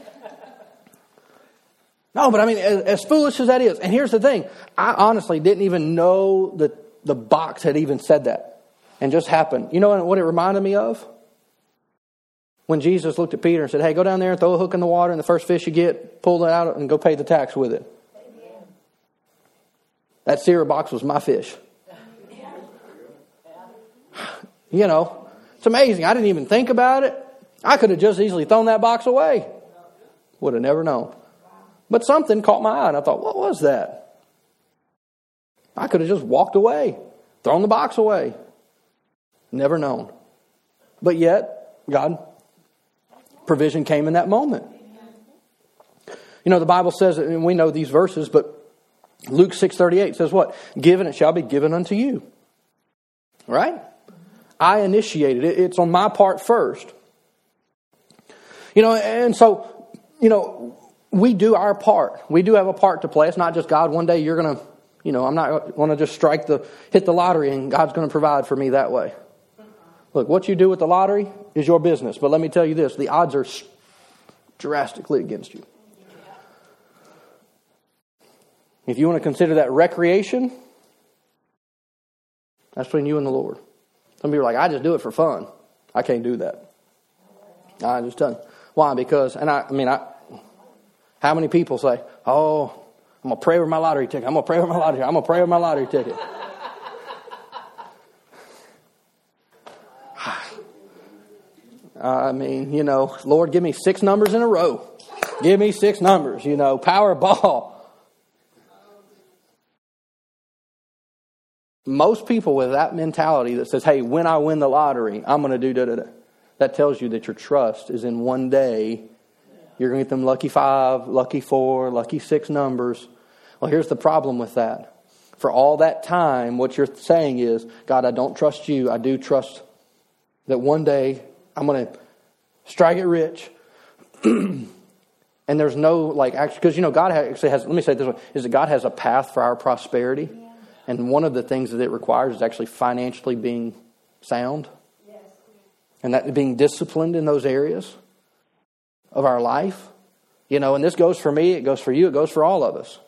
No, but I mean, as, as, foolish as that is, and here's the thing I honestly didn't even know that the box had even said that and just happened. You know what it reminded me of? When Jesus looked at Peter and said, Hey, go down there and throw a hook in the water, and the first fish you get, pull it out and go pay the tax with it. That cereal box was my fish. <sighs> You know, it's amazing. I didn't even think about it. I could have just easily thrown that box away. Would have never known. But something caught my eye, and I thought, what was that? I could have just walked away, thrown the box away. Never known. But yet, God, provision came in that moment. You know, the Bible says, and we know these verses, but Luke 6.38 says what? Given it shall be given unto you. Right? I initiated it. It's on my part first. You know, and so, you know, we do our part. We do have a part to play. It's not just God, one day you're going to, you know, I'm not going to just strike the, hit the lottery and God's going to provide for me that way. Look, what you do with the lottery is your business. But let me tell you this the odds are drastically against you. If you want to consider that recreation, that's between you and the Lord. Some people are like, I just do it for fun. I can't do that. I just you. Why? Because, and I, I mean, I, how many people say, oh, I'm going to pray with my lottery ticket. I'm going to pray with my lottery I'm going to pray with my lottery ticket. <sighs> I mean, you know, Lord, give me six numbers in a row. Give me six numbers, you know, Powerball. Most people with that mentality that says, hey, when I win the lottery, I'm going to do da da da, that tells you that your trust is in one day. You're going to get them lucky five, lucky four, lucky six numbers. Well, here's the problem with that. For all that time, what you're saying is, God, I don't trust you. I do trust that one day I'm going to strike it rich. <clears throat> and there's no like actually because you know God actually has. Let me say this: way, is that God has a path for our prosperity, yeah. And one of the things that it requires is actually financially being sound, and that being disciplined in those areas of our life. You know, and this goes for me, it goes for you, it goes for all of us.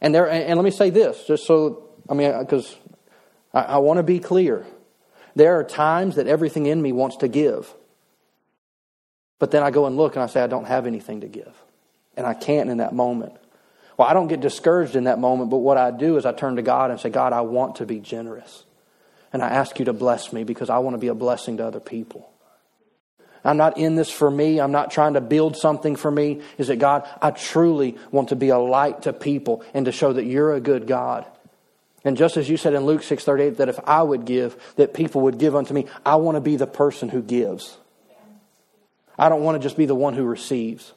And there, and, let me say this, just so I mean, uh, because I, I want to be clear. There are times that everything in me wants to give. But then I go and look and I say, I don't have anything to give. And I can't in that moment. Well, I don't get discouraged in that moment, but what I do is I turn to God and say, God, I want to be generous. And I ask you to bless me because I want to be a blessing to other people. I'm not in this for me. I'm not trying to build something for me. Is it God? I truly want to be a light to people and to show that you're a good God. And just as you said in Luke 6:38 that if I would give, that people would give unto me, I want to be the person who gives. I don't want to just be the one who receives.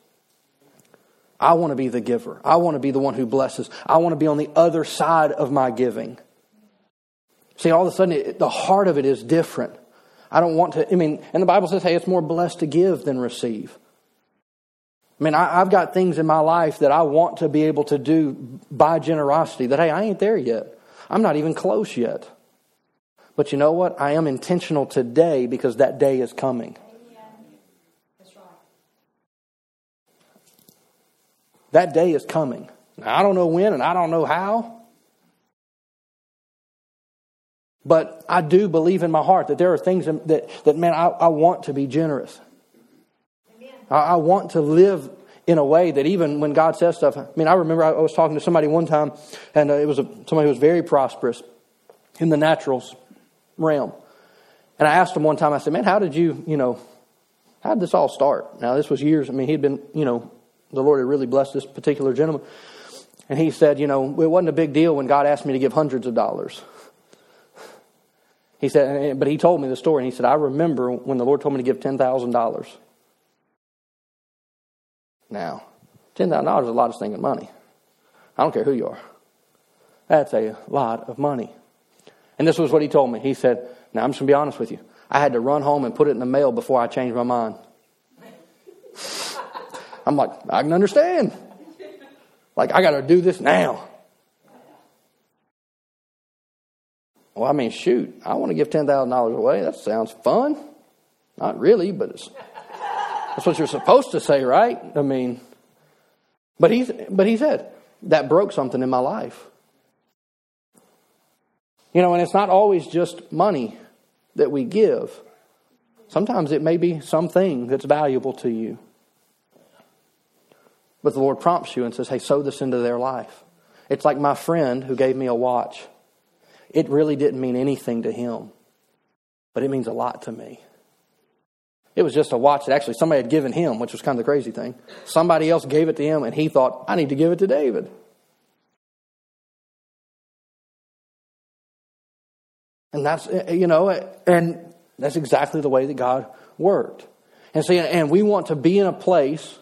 I want to be the giver. I want to be the one who blesses. I want to be on the other side of my giving. See, all of a sudden, it, the heart of it is different. I don't want to, I mean, and the Bible says, hey, it's more blessed to give than receive. I mean, I, have got things in my life that I want to be able to do by generosity that, hey, I ain't there yet. I'm not even close yet. But you know what? I am intentional today because that day is coming. That day is coming. Now, I don't know when and I don't know how. But I do believe in my heart that there are things that, that man, I, I want to be generous. I, I want to live in a way that even when God says stuff, I mean, I remember I was talking to somebody one time, and uh, it was a, somebody who was very prosperous in the natural realm. And I asked him one time, I said, man, how did you, you know, how did this all start? Now, this was years, I mean, he'd been, you know, the Lord had really blessed this particular gentleman. And he said, you know, it wasn't a big deal when God asked me to give hundreds of dollars. He said, eh, but he told me the story, and he said, I remember when the Lord told me to give $10,000. Now, $10,000 is a lot of stinking money. I don't care who you are. That's a lot of money. And this was what he told me. He said, Now, I'm just going to be honest with you. I had to run home and put it in the mail before I changed my mind. I'm like, I can understand. Like, I got to do this now. Well, I mean, shoot, I want to give $10,000 away. That sounds fun. Not really, but it's that's what you're supposed to say, right? I mean, but he, but he said, that broke something in my life. You know, and it's not always just money that we give. Sometimes it may be something that's valuable to you. But the Lord prompts you and says, hey, sow this into their life. It's like my friend who gave me a watch. It really didn't mean anything to him, but it means a lot to me. It was just a watch that actually somebody had given him, which was kind of the crazy thing. Somebody else gave it to him, and he thought, I need to give it to David. And that's, you know, and that's exactly the way that God worked. And see, and we want to be in a place,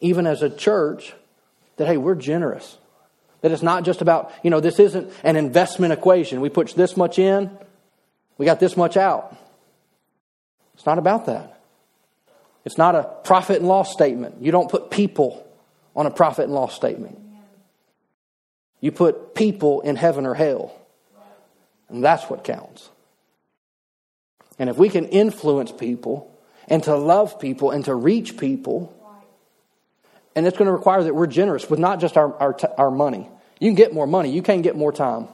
even as a church, that, hey, we're generous. That it's not just about, you know, this isn't an investment equation. We put this much in, we got this much out. It's not about that. It's not a profit and loss statement. You don't put people on a profit and loss statement. You put people in heaven or hell. And that's what counts. And if we can influence people and to love people and to reach people, and it's going to require that we're generous with not just our, our, our money. You can get more money, you can't get more time.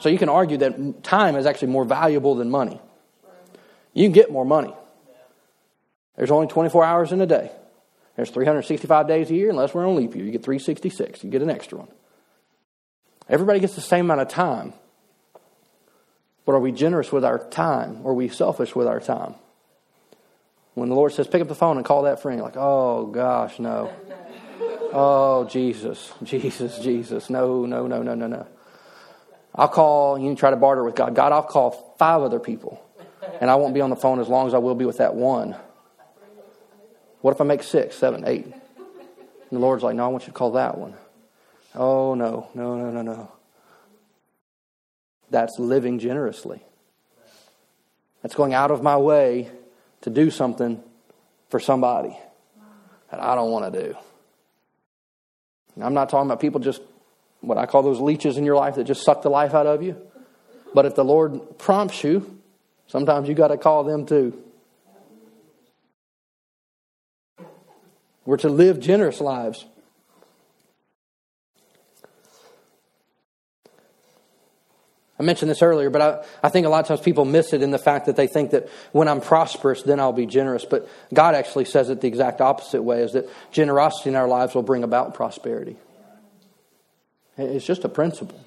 So you can argue that time is actually more valuable than money. You can get more money. There's only 24 hours in a day. There's 365 days a year, unless we're on leap year. You get 366. You get an extra one. Everybody gets the same amount of time. But are we generous with our time or are we selfish with our time? When the Lord says, pick up the phone and call that friend, you're like, oh gosh, no. Oh, Jesus, Jesus, Jesus. No, no, no, no, no, no. I'll call, you try to barter with God. God, I'll call five other people, and I won't be on the phone as long as I will be with that one. What if I make six, seven, eight? And the Lord's like, no, I want you to call that one. Oh, no, no, no, no, no. That's living generously. That's going out of my way to do something for somebody that I don't want to do. I'm not talking about people just what I call those leeches in your life that just suck the life out of you. But if the Lord prompts you, sometimes you got to call them too. We're to live generous lives. I mentioned this earlier, but I, I think a lot of times people miss it in the fact that they think that when I'm prosperous, then I'll be generous. But God actually says it the exact opposite way is that generosity in our lives will bring about prosperity. It's just a principle.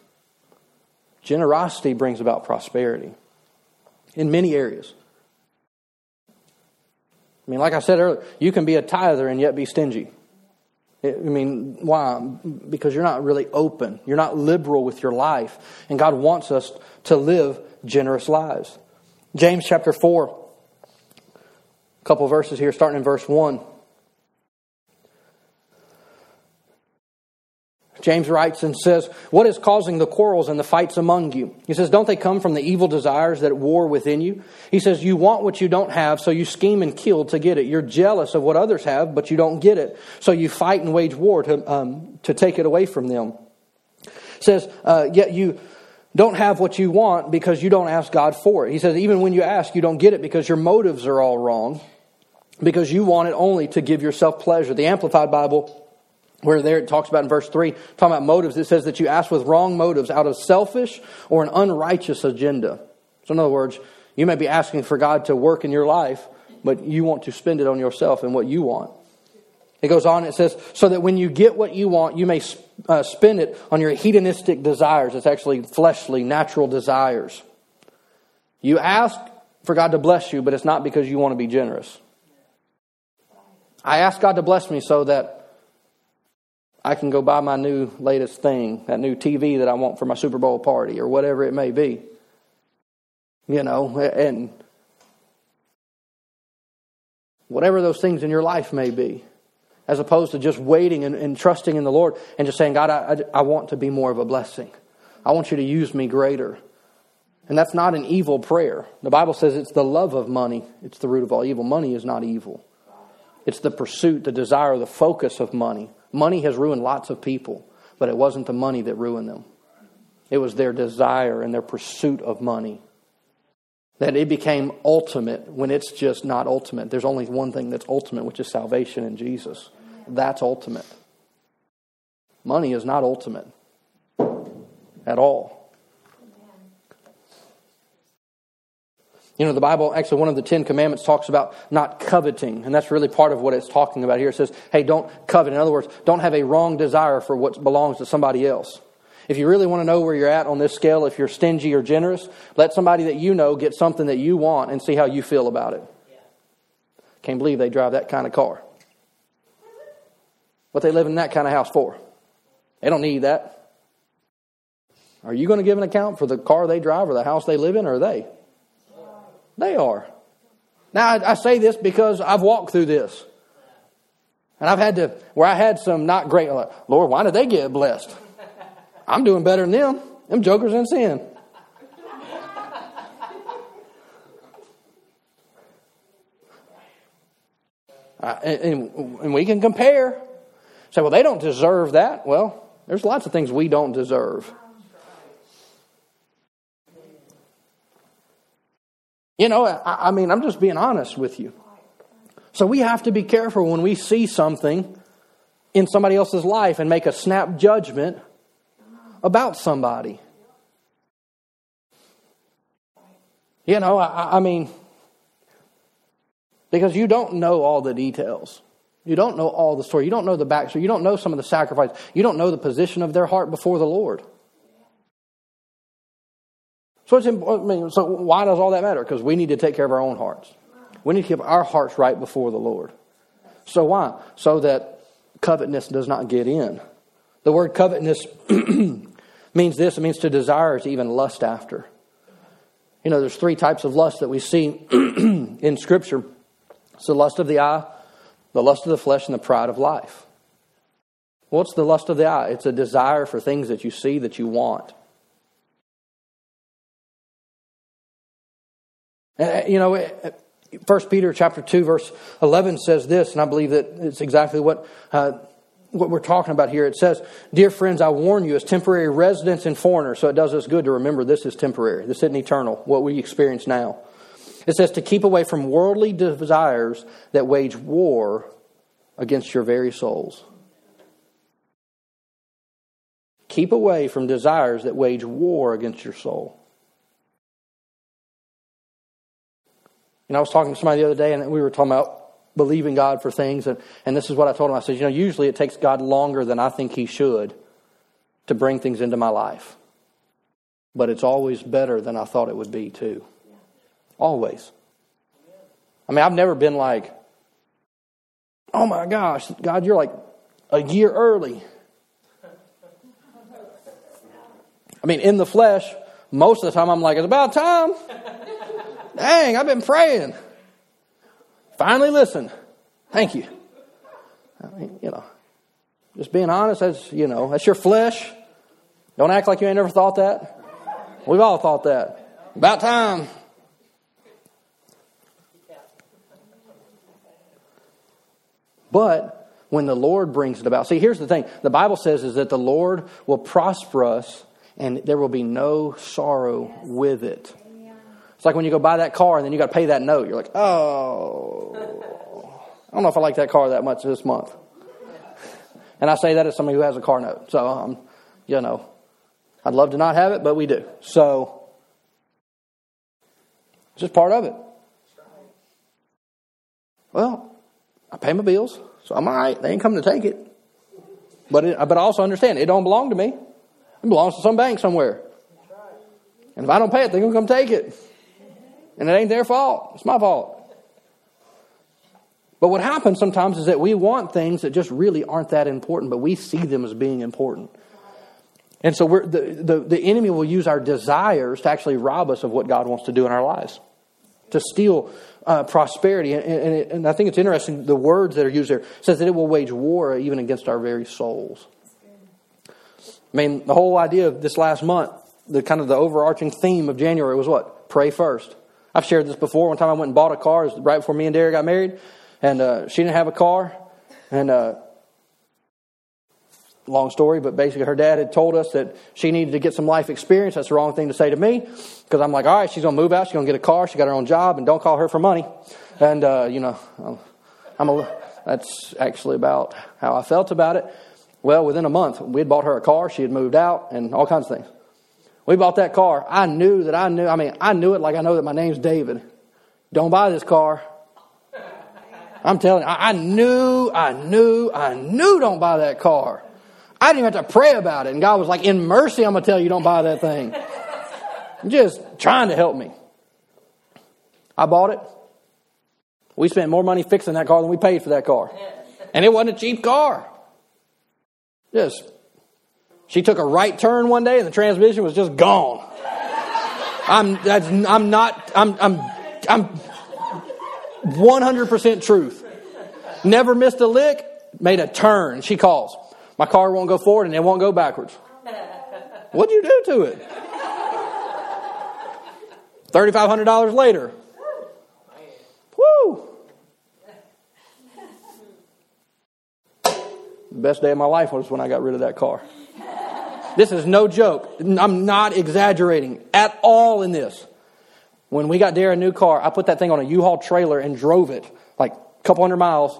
Generosity brings about prosperity in many areas. I mean, like I said earlier, you can be a tither and yet be stingy. I mean, why? Because you're not really open. You're not liberal with your life. And God wants us to live generous lives. James chapter 4, a couple verses here, starting in verse 1. James writes and says, What is causing the quarrels and the fights among you? He says, Don't they come from the evil desires that war within you? He says, You want what you don't have, so you scheme and kill to get it. You're jealous of what others have, but you don't get it. So you fight and wage war to, um, to take it away from them. He says, uh, Yet you don't have what you want because you don't ask God for it. He says, Even when you ask, you don't get it because your motives are all wrong, because you want it only to give yourself pleasure. The Amplified Bible where there it talks about in verse 3, talking about motives, it says that you ask with wrong motives out of selfish or an unrighteous agenda. So, in other words, you may be asking for God to work in your life, but you want to spend it on yourself and what you want. It goes on, it says, so that when you get what you want, you may uh, spend it on your hedonistic desires. It's actually fleshly, natural desires. You ask for God to bless you, but it's not because you want to be generous. I ask God to bless me so that I can go buy my new latest thing, that new TV that I want for my Super Bowl party or whatever it may be. You know, and whatever those things in your life may be, as opposed to just waiting and, and trusting in the Lord and just saying, God, I, I, I want to be more of a blessing. I want you to use me greater. And that's not an evil prayer. The Bible says it's the love of money, it's the root of all evil. Money is not evil, it's the pursuit, the desire, the focus of money. Money has ruined lots of people, but it wasn't the money that ruined them. It was their desire and their pursuit of money. That it became ultimate when it's just not ultimate. There's only one thing that's ultimate, which is salvation in Jesus. That's ultimate. Money is not ultimate at all. You know, the Bible, actually, one of the Ten Commandments talks about not coveting, and that's really part of what it's talking about here. It says, hey, don't covet. In other words, don't have a wrong desire for what belongs to somebody else. If you really want to know where you're at on this scale, if you're stingy or generous, let somebody that you know get something that you want and see how you feel about it. Can't believe they drive that kind of car. What they live in that kind of house for? They don't need that. Are you going to give an account for the car they drive or the house they live in, or are they? They are. Now, I, I say this because I've walked through this. And I've had to, where I had some not great, like, Lord, why did they get blessed? I'm doing better than them. Them jokers in sin. And, and, we can compare. Say, well, they don't deserve that. Well, there's lots of things we don't deserve. You know, I, I mean, I'm just being honest with you. So we have to be careful when we see something in somebody else's life and make a snap judgment about somebody. You know, I, I, mean, because you don't know all the details. You don't know all the story. You don't know the backstory. You don't know some of the sacrifice. You don't know the position of their heart before the Lord. So it's. I mean, so why does all that matter? Because we need to take care of our own hearts. We need to keep our hearts right before the Lord. So why? So that covetousness does not get in. The word covetousness <clears throat> means this. It means to desire, to even lust after. You know, there's three types of lust that we see <clears throat> in Scripture. It's the lust of the eye, the lust of the flesh, and the pride of life. What's the lust of the eye? It's a desire for things that you see that you want. Uh, you know, First Peter chapter 2 verse 11 says this, and I believe that it's exactly what, uh, what we're talking about here. It says, Dear friends, I warn you as temporary residents and foreigners, so it does us good to remember this is temporary. This isn't eternal, what we experience now. It says to keep away from worldly desires that wage war against your very souls. Keep away from desires that wage war against your soul. You know, I was talking to somebody the other day, and we were talking about believing God for things, and, and this is what I told him. I said, you know, usually it takes God longer than I think He should to bring things into my life. But it's always better than I thought it would be, too. Always. I mean, I've never been like, oh my gosh, God, you're like a year early. I mean, in the flesh, most of the time I'm like, it's about time. <laughs> Dang, I've been praying. Finally listen. Thank you. I mean, you know, just being honest, that's, you know, that's your flesh. Don't act like you ain't never thought that. We've all thought that. About time. But when the Lord brings it about, see, here's the thing the Bible says is that the Lord will prosper us and there will be no sorrow with it. It's like when you go buy that car and then you got to pay that note. You're like, oh, I don't know if I like that car that much this month. And I say that as somebody who has a car note. So, um, you know, I'd love to not have it, but we do. So, it's just part of it. Well, I pay my bills, so I'm all right. They ain't coming to take it. But, it, but I also understand it don't belong to me. It belongs to some bank somewhere. And if I don't pay it, they're to come take it. And it ain't their fault. It's my fault. But what happens sometimes is that we want things that just really aren't that important, but we see them as being important. And so the, the, the enemy will use our desires to actually rob us of what God wants to do in our lives, to steal uh, prosperity. And, and, it, and, I think it's interesting, the words that are used there says that it will wage war even against our very souls. I mean, the whole idea of this last month, the kind of the overarching theme of January was what? Pray first. I've shared this before. One time I went and bought a car right before me and Derek got married, and uh, she didn't have a car. And uh, long story, but basically her dad had told us that she needed to get some life experience. That's the wrong thing to say to me because I'm like, all right, she's going to move out. She's going to get a car. She got her own job, and don't call her for money. And uh, you know, I'm a, that's actually about how I felt about it. Well, within a month, we had bought her a car. She had moved out and all kinds of things. We bought that car. I knew that I knew, I mean, I knew it like I know that my name's David. Don't buy this car. I'm telling you, I knew, I knew, I knew don't buy that car. I didn't even have to pray about it. And God was like, in mercy, I'm going to tell you don't buy that thing. Just trying to help me. I bought it. We spent more money fixing that car than we paid for that car. And it wasn't a cheap car. Just, she took a right turn one day and the transmission was just gone. I'm, that's, I'm not, I'm, I'm, I'm 100% truth. Never missed a lick, made a turn. She calls. My car won't go forward and it won't go backwards. What'd you do to it? $3,500 later. Woo! The best day of my life was when I got rid of that car. This is no joke. I'm not exaggerating at all in this. When we got Dare a new car, I put that thing on a U-Haul trailer and drove it like a couple hundred miles.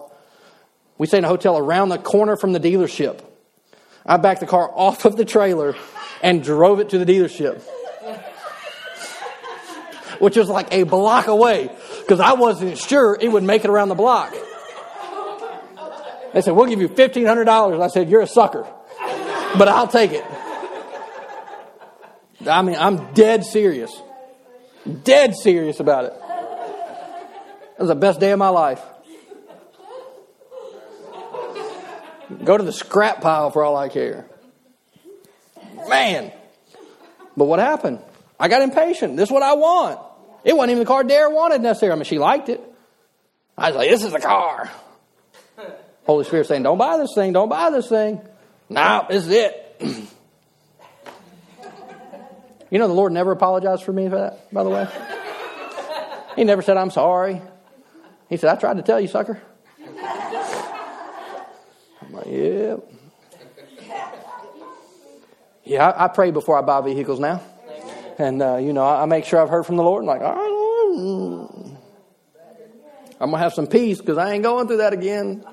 We stayed in a hotel around the corner from the dealership. I backed the car <laughs> off of the trailer and drove it to the dealership, which was like a block away because I wasn't sure it would make it around the block. They said, We'll give you $1,500. I said, You're a sucker, but I'll take it. I mean, I'm dead serious. Dead serious about it. It was the best day of my life. Go to the scrap pile for all I care. Man. But what happened? I got impatient. This is what I want. It wasn't even the car Dare wanted necessarily. I mean, she liked it. I was like, this is the car. Holy Spirit saying, don't buy this thing, don't buy this thing. No, this is it. <clears throat> you know, the Lord never apologized for me for that, by the way. He never said, I'm sorry. He said, I tried to tell you, sucker. I'm like, yeah. Yeah, I, I, pray before I buy vehicles now. And, uh, you know, I, I, make sure I've heard from the Lord. I'm like, all right, Lord. I'm going to have some peace because I ain't going through that again.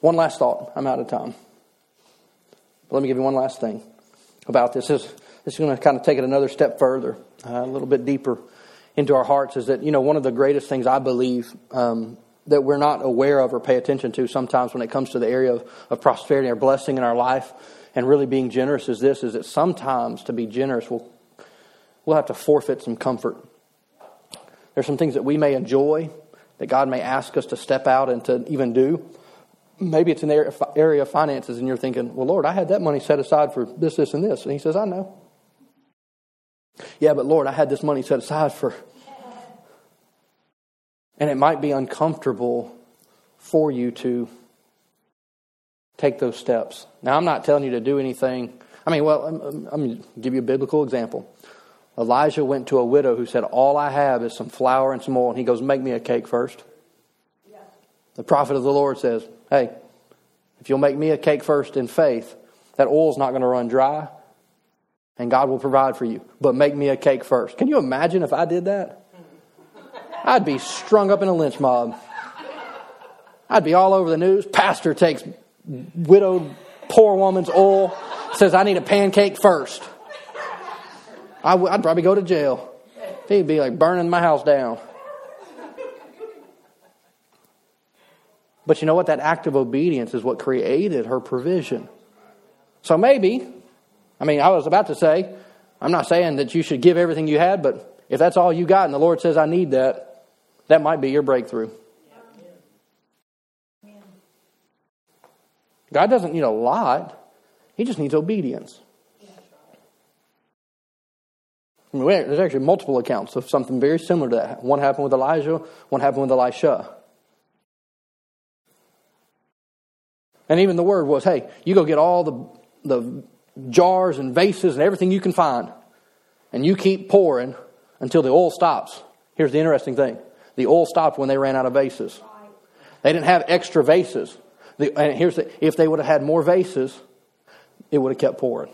One last thought. I'm out of time. But let me give you one last thing about this. This is, this is going to kind of take it another step further, uh, a little bit deeper into our hearts. Is that, you know, one of the greatest things I believe um, that we're not aware of or pay attention to sometimes when it comes to the area of, of prosperity or blessing in our life and really being generous is this is that sometimes to be generous we'll, we'll have to forfeit some comfort. There's some things that we may enjoy that God may ask us to step out and to even do maybe it's an area of finances and you're thinking, well, Lord, I had that money set aside for this, this, and this. And he says, I know. Yeah, but Lord, I had this money set aside for. And it might be uncomfortable for you to take those steps. Now, I'm not telling you to do anything. I mean, well, I'm, going to give you a biblical example. Elijah went to a widow who said, All I have is some flour and some oil. And he goes, Make me a cake first. The prophet of the Lord says, Hey, if you'll make me a cake first in faith, that oil's not going to run dry and God will provide for you. But make me a cake first. Can you imagine if I did that? I'd be strung up in a lynch mob. I'd be all over the news. Pastor takes widowed poor woman's oil, says, I need a pancake first. I w- I'd probably go to jail. He'd be like burning my house down. But you know what? That act of obedience is what created her provision. So maybe, I mean, I was about to say, I'm not saying that you should give everything you had, but if that's all you got and the Lord says, I need that, that might be your breakthrough. God doesn't need a lot, He just needs obedience. I mean, there's actually multiple accounts of something very similar to that. One happened with Elijah, one happened with Elisha. And even the word was, hey, you go get all the, the jars and vases and everything you can find, and you keep pouring until the oil stops. Here's the interesting thing the oil stopped when they ran out of vases. They didn't have extra vases. The, and here's the, if they would have had more vases, it would have kept pouring.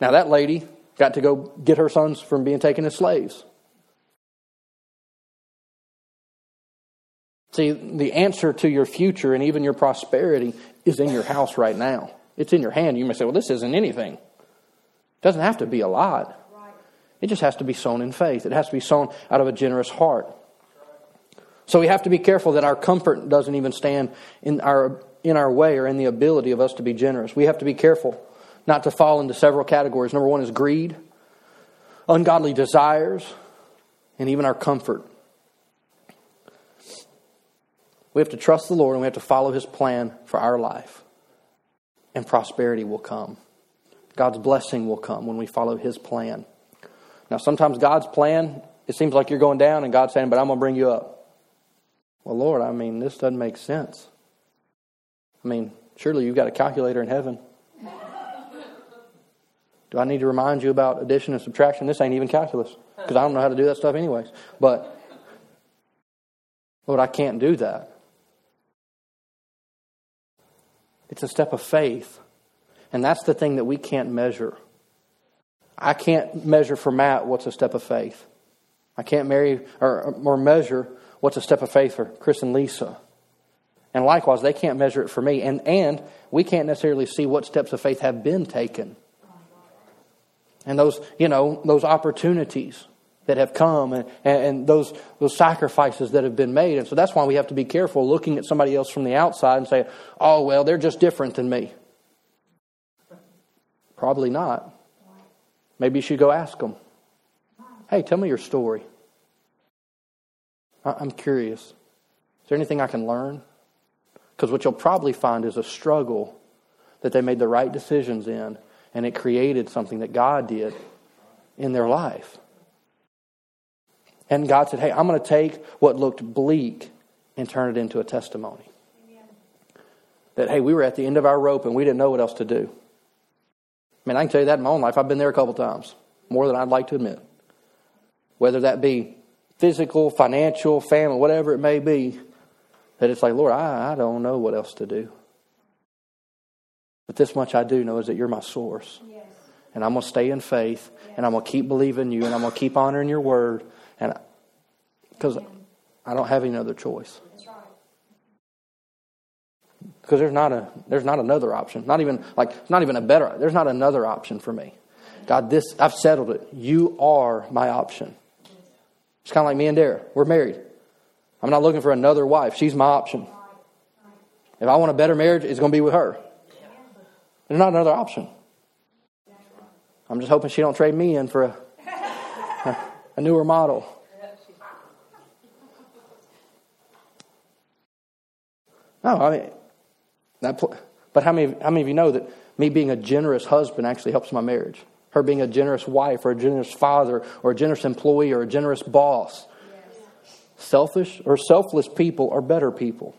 Now, that lady got to go get her sons from being taken as slaves. See, the answer to your future and even your prosperity is in your house right now. It's in your hand. You may say, well, this isn't anything. It doesn't have to be a lot. It just has to be sown in faith. It has to be sown out of a generous heart. So we have to be careful that our comfort doesn't even stand in our, in our way or in the ability of us to be generous. We have to be careful not to fall into several categories. Number one is greed, ungodly desires, and even our comfort. We have to trust the Lord and we have to follow His plan for our life. And prosperity will come. God's blessing will come when we follow His plan. Now, sometimes God's plan, it seems like you're going down and God's saying, but I'm going to bring you up. Well, Lord, I mean, this doesn't make sense. I mean, surely you've got a calculator in heaven. Do I need to remind you about addition and subtraction? This ain't even calculus because I don't know how to do that stuff, anyways. But, Lord, I can't do that. It's a step of faith. And that's the thing that we can't measure. I can't measure for Matt what's a step of faith. I can't marry or, or measure what's a step of faith for Chris and Lisa. And likewise, they can't measure it for me. And, and we can't necessarily see what steps of faith have been taken. And those, you know, those opportunities that have come and, and those, those sacrifices that have been made. And so that's why we have to be careful looking at somebody else from the outside and say, oh, well, they're just different than me. Probably not. Maybe you should go ask them. Hey, tell me your story. I'm curious. Is there anything I can learn? Because what you'll probably find is a struggle that they made the right decisions in, and it created something that God did in their life. And God said, Hey, I'm going to take what looked bleak and turn it into a testimony. Amen. That, hey, we were at the end of our rope and we didn't know what else to do. I mean, I can tell you that in my own life. I've been there a couple times, more than I'd like to admit. whether that be physical, financial, family, whatever it may be, that it's like, Lord, I, I don't know what else to do. But this much I do know is that you're my source. Yes. And I'm going to stay in faith, yes. and I'm going to keep believing you, and I'm going to keep honoring your word, and because I don't have any other choice. Because there's not a there's not another option. Not even like not even a better. There's not another option for me. God, this I've settled it. You are my option. It's kind of like me and Dara. We're married. I'm not looking for another wife. She's my option. If I want a better marriage, it's going to be with her. There's not another option. I'm just hoping she don't trade me in for a, a, newer model. No, I mean, that, but how many, how many of you know that me being a generous husband actually helps my marriage? Her being a generous wife or a generous father or a generous employee or a generous boss. Yes. Selfish or selfless people are better people.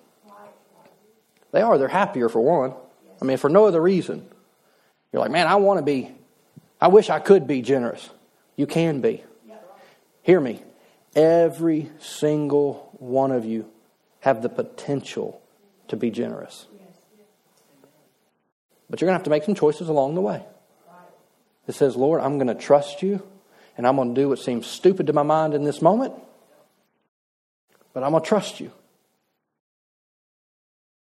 They are. They're happier for one. I mean, for no other reason. You're like, man, I want to be, I wish I could be generous. You can be. Hear me. Every single one of you have the potential to be generous. But you're going to have to make some choices along the way. It says, Lord, I'm going to trust you, and I'm going to do what seems stupid to my mind in this moment, but I'm going to trust you.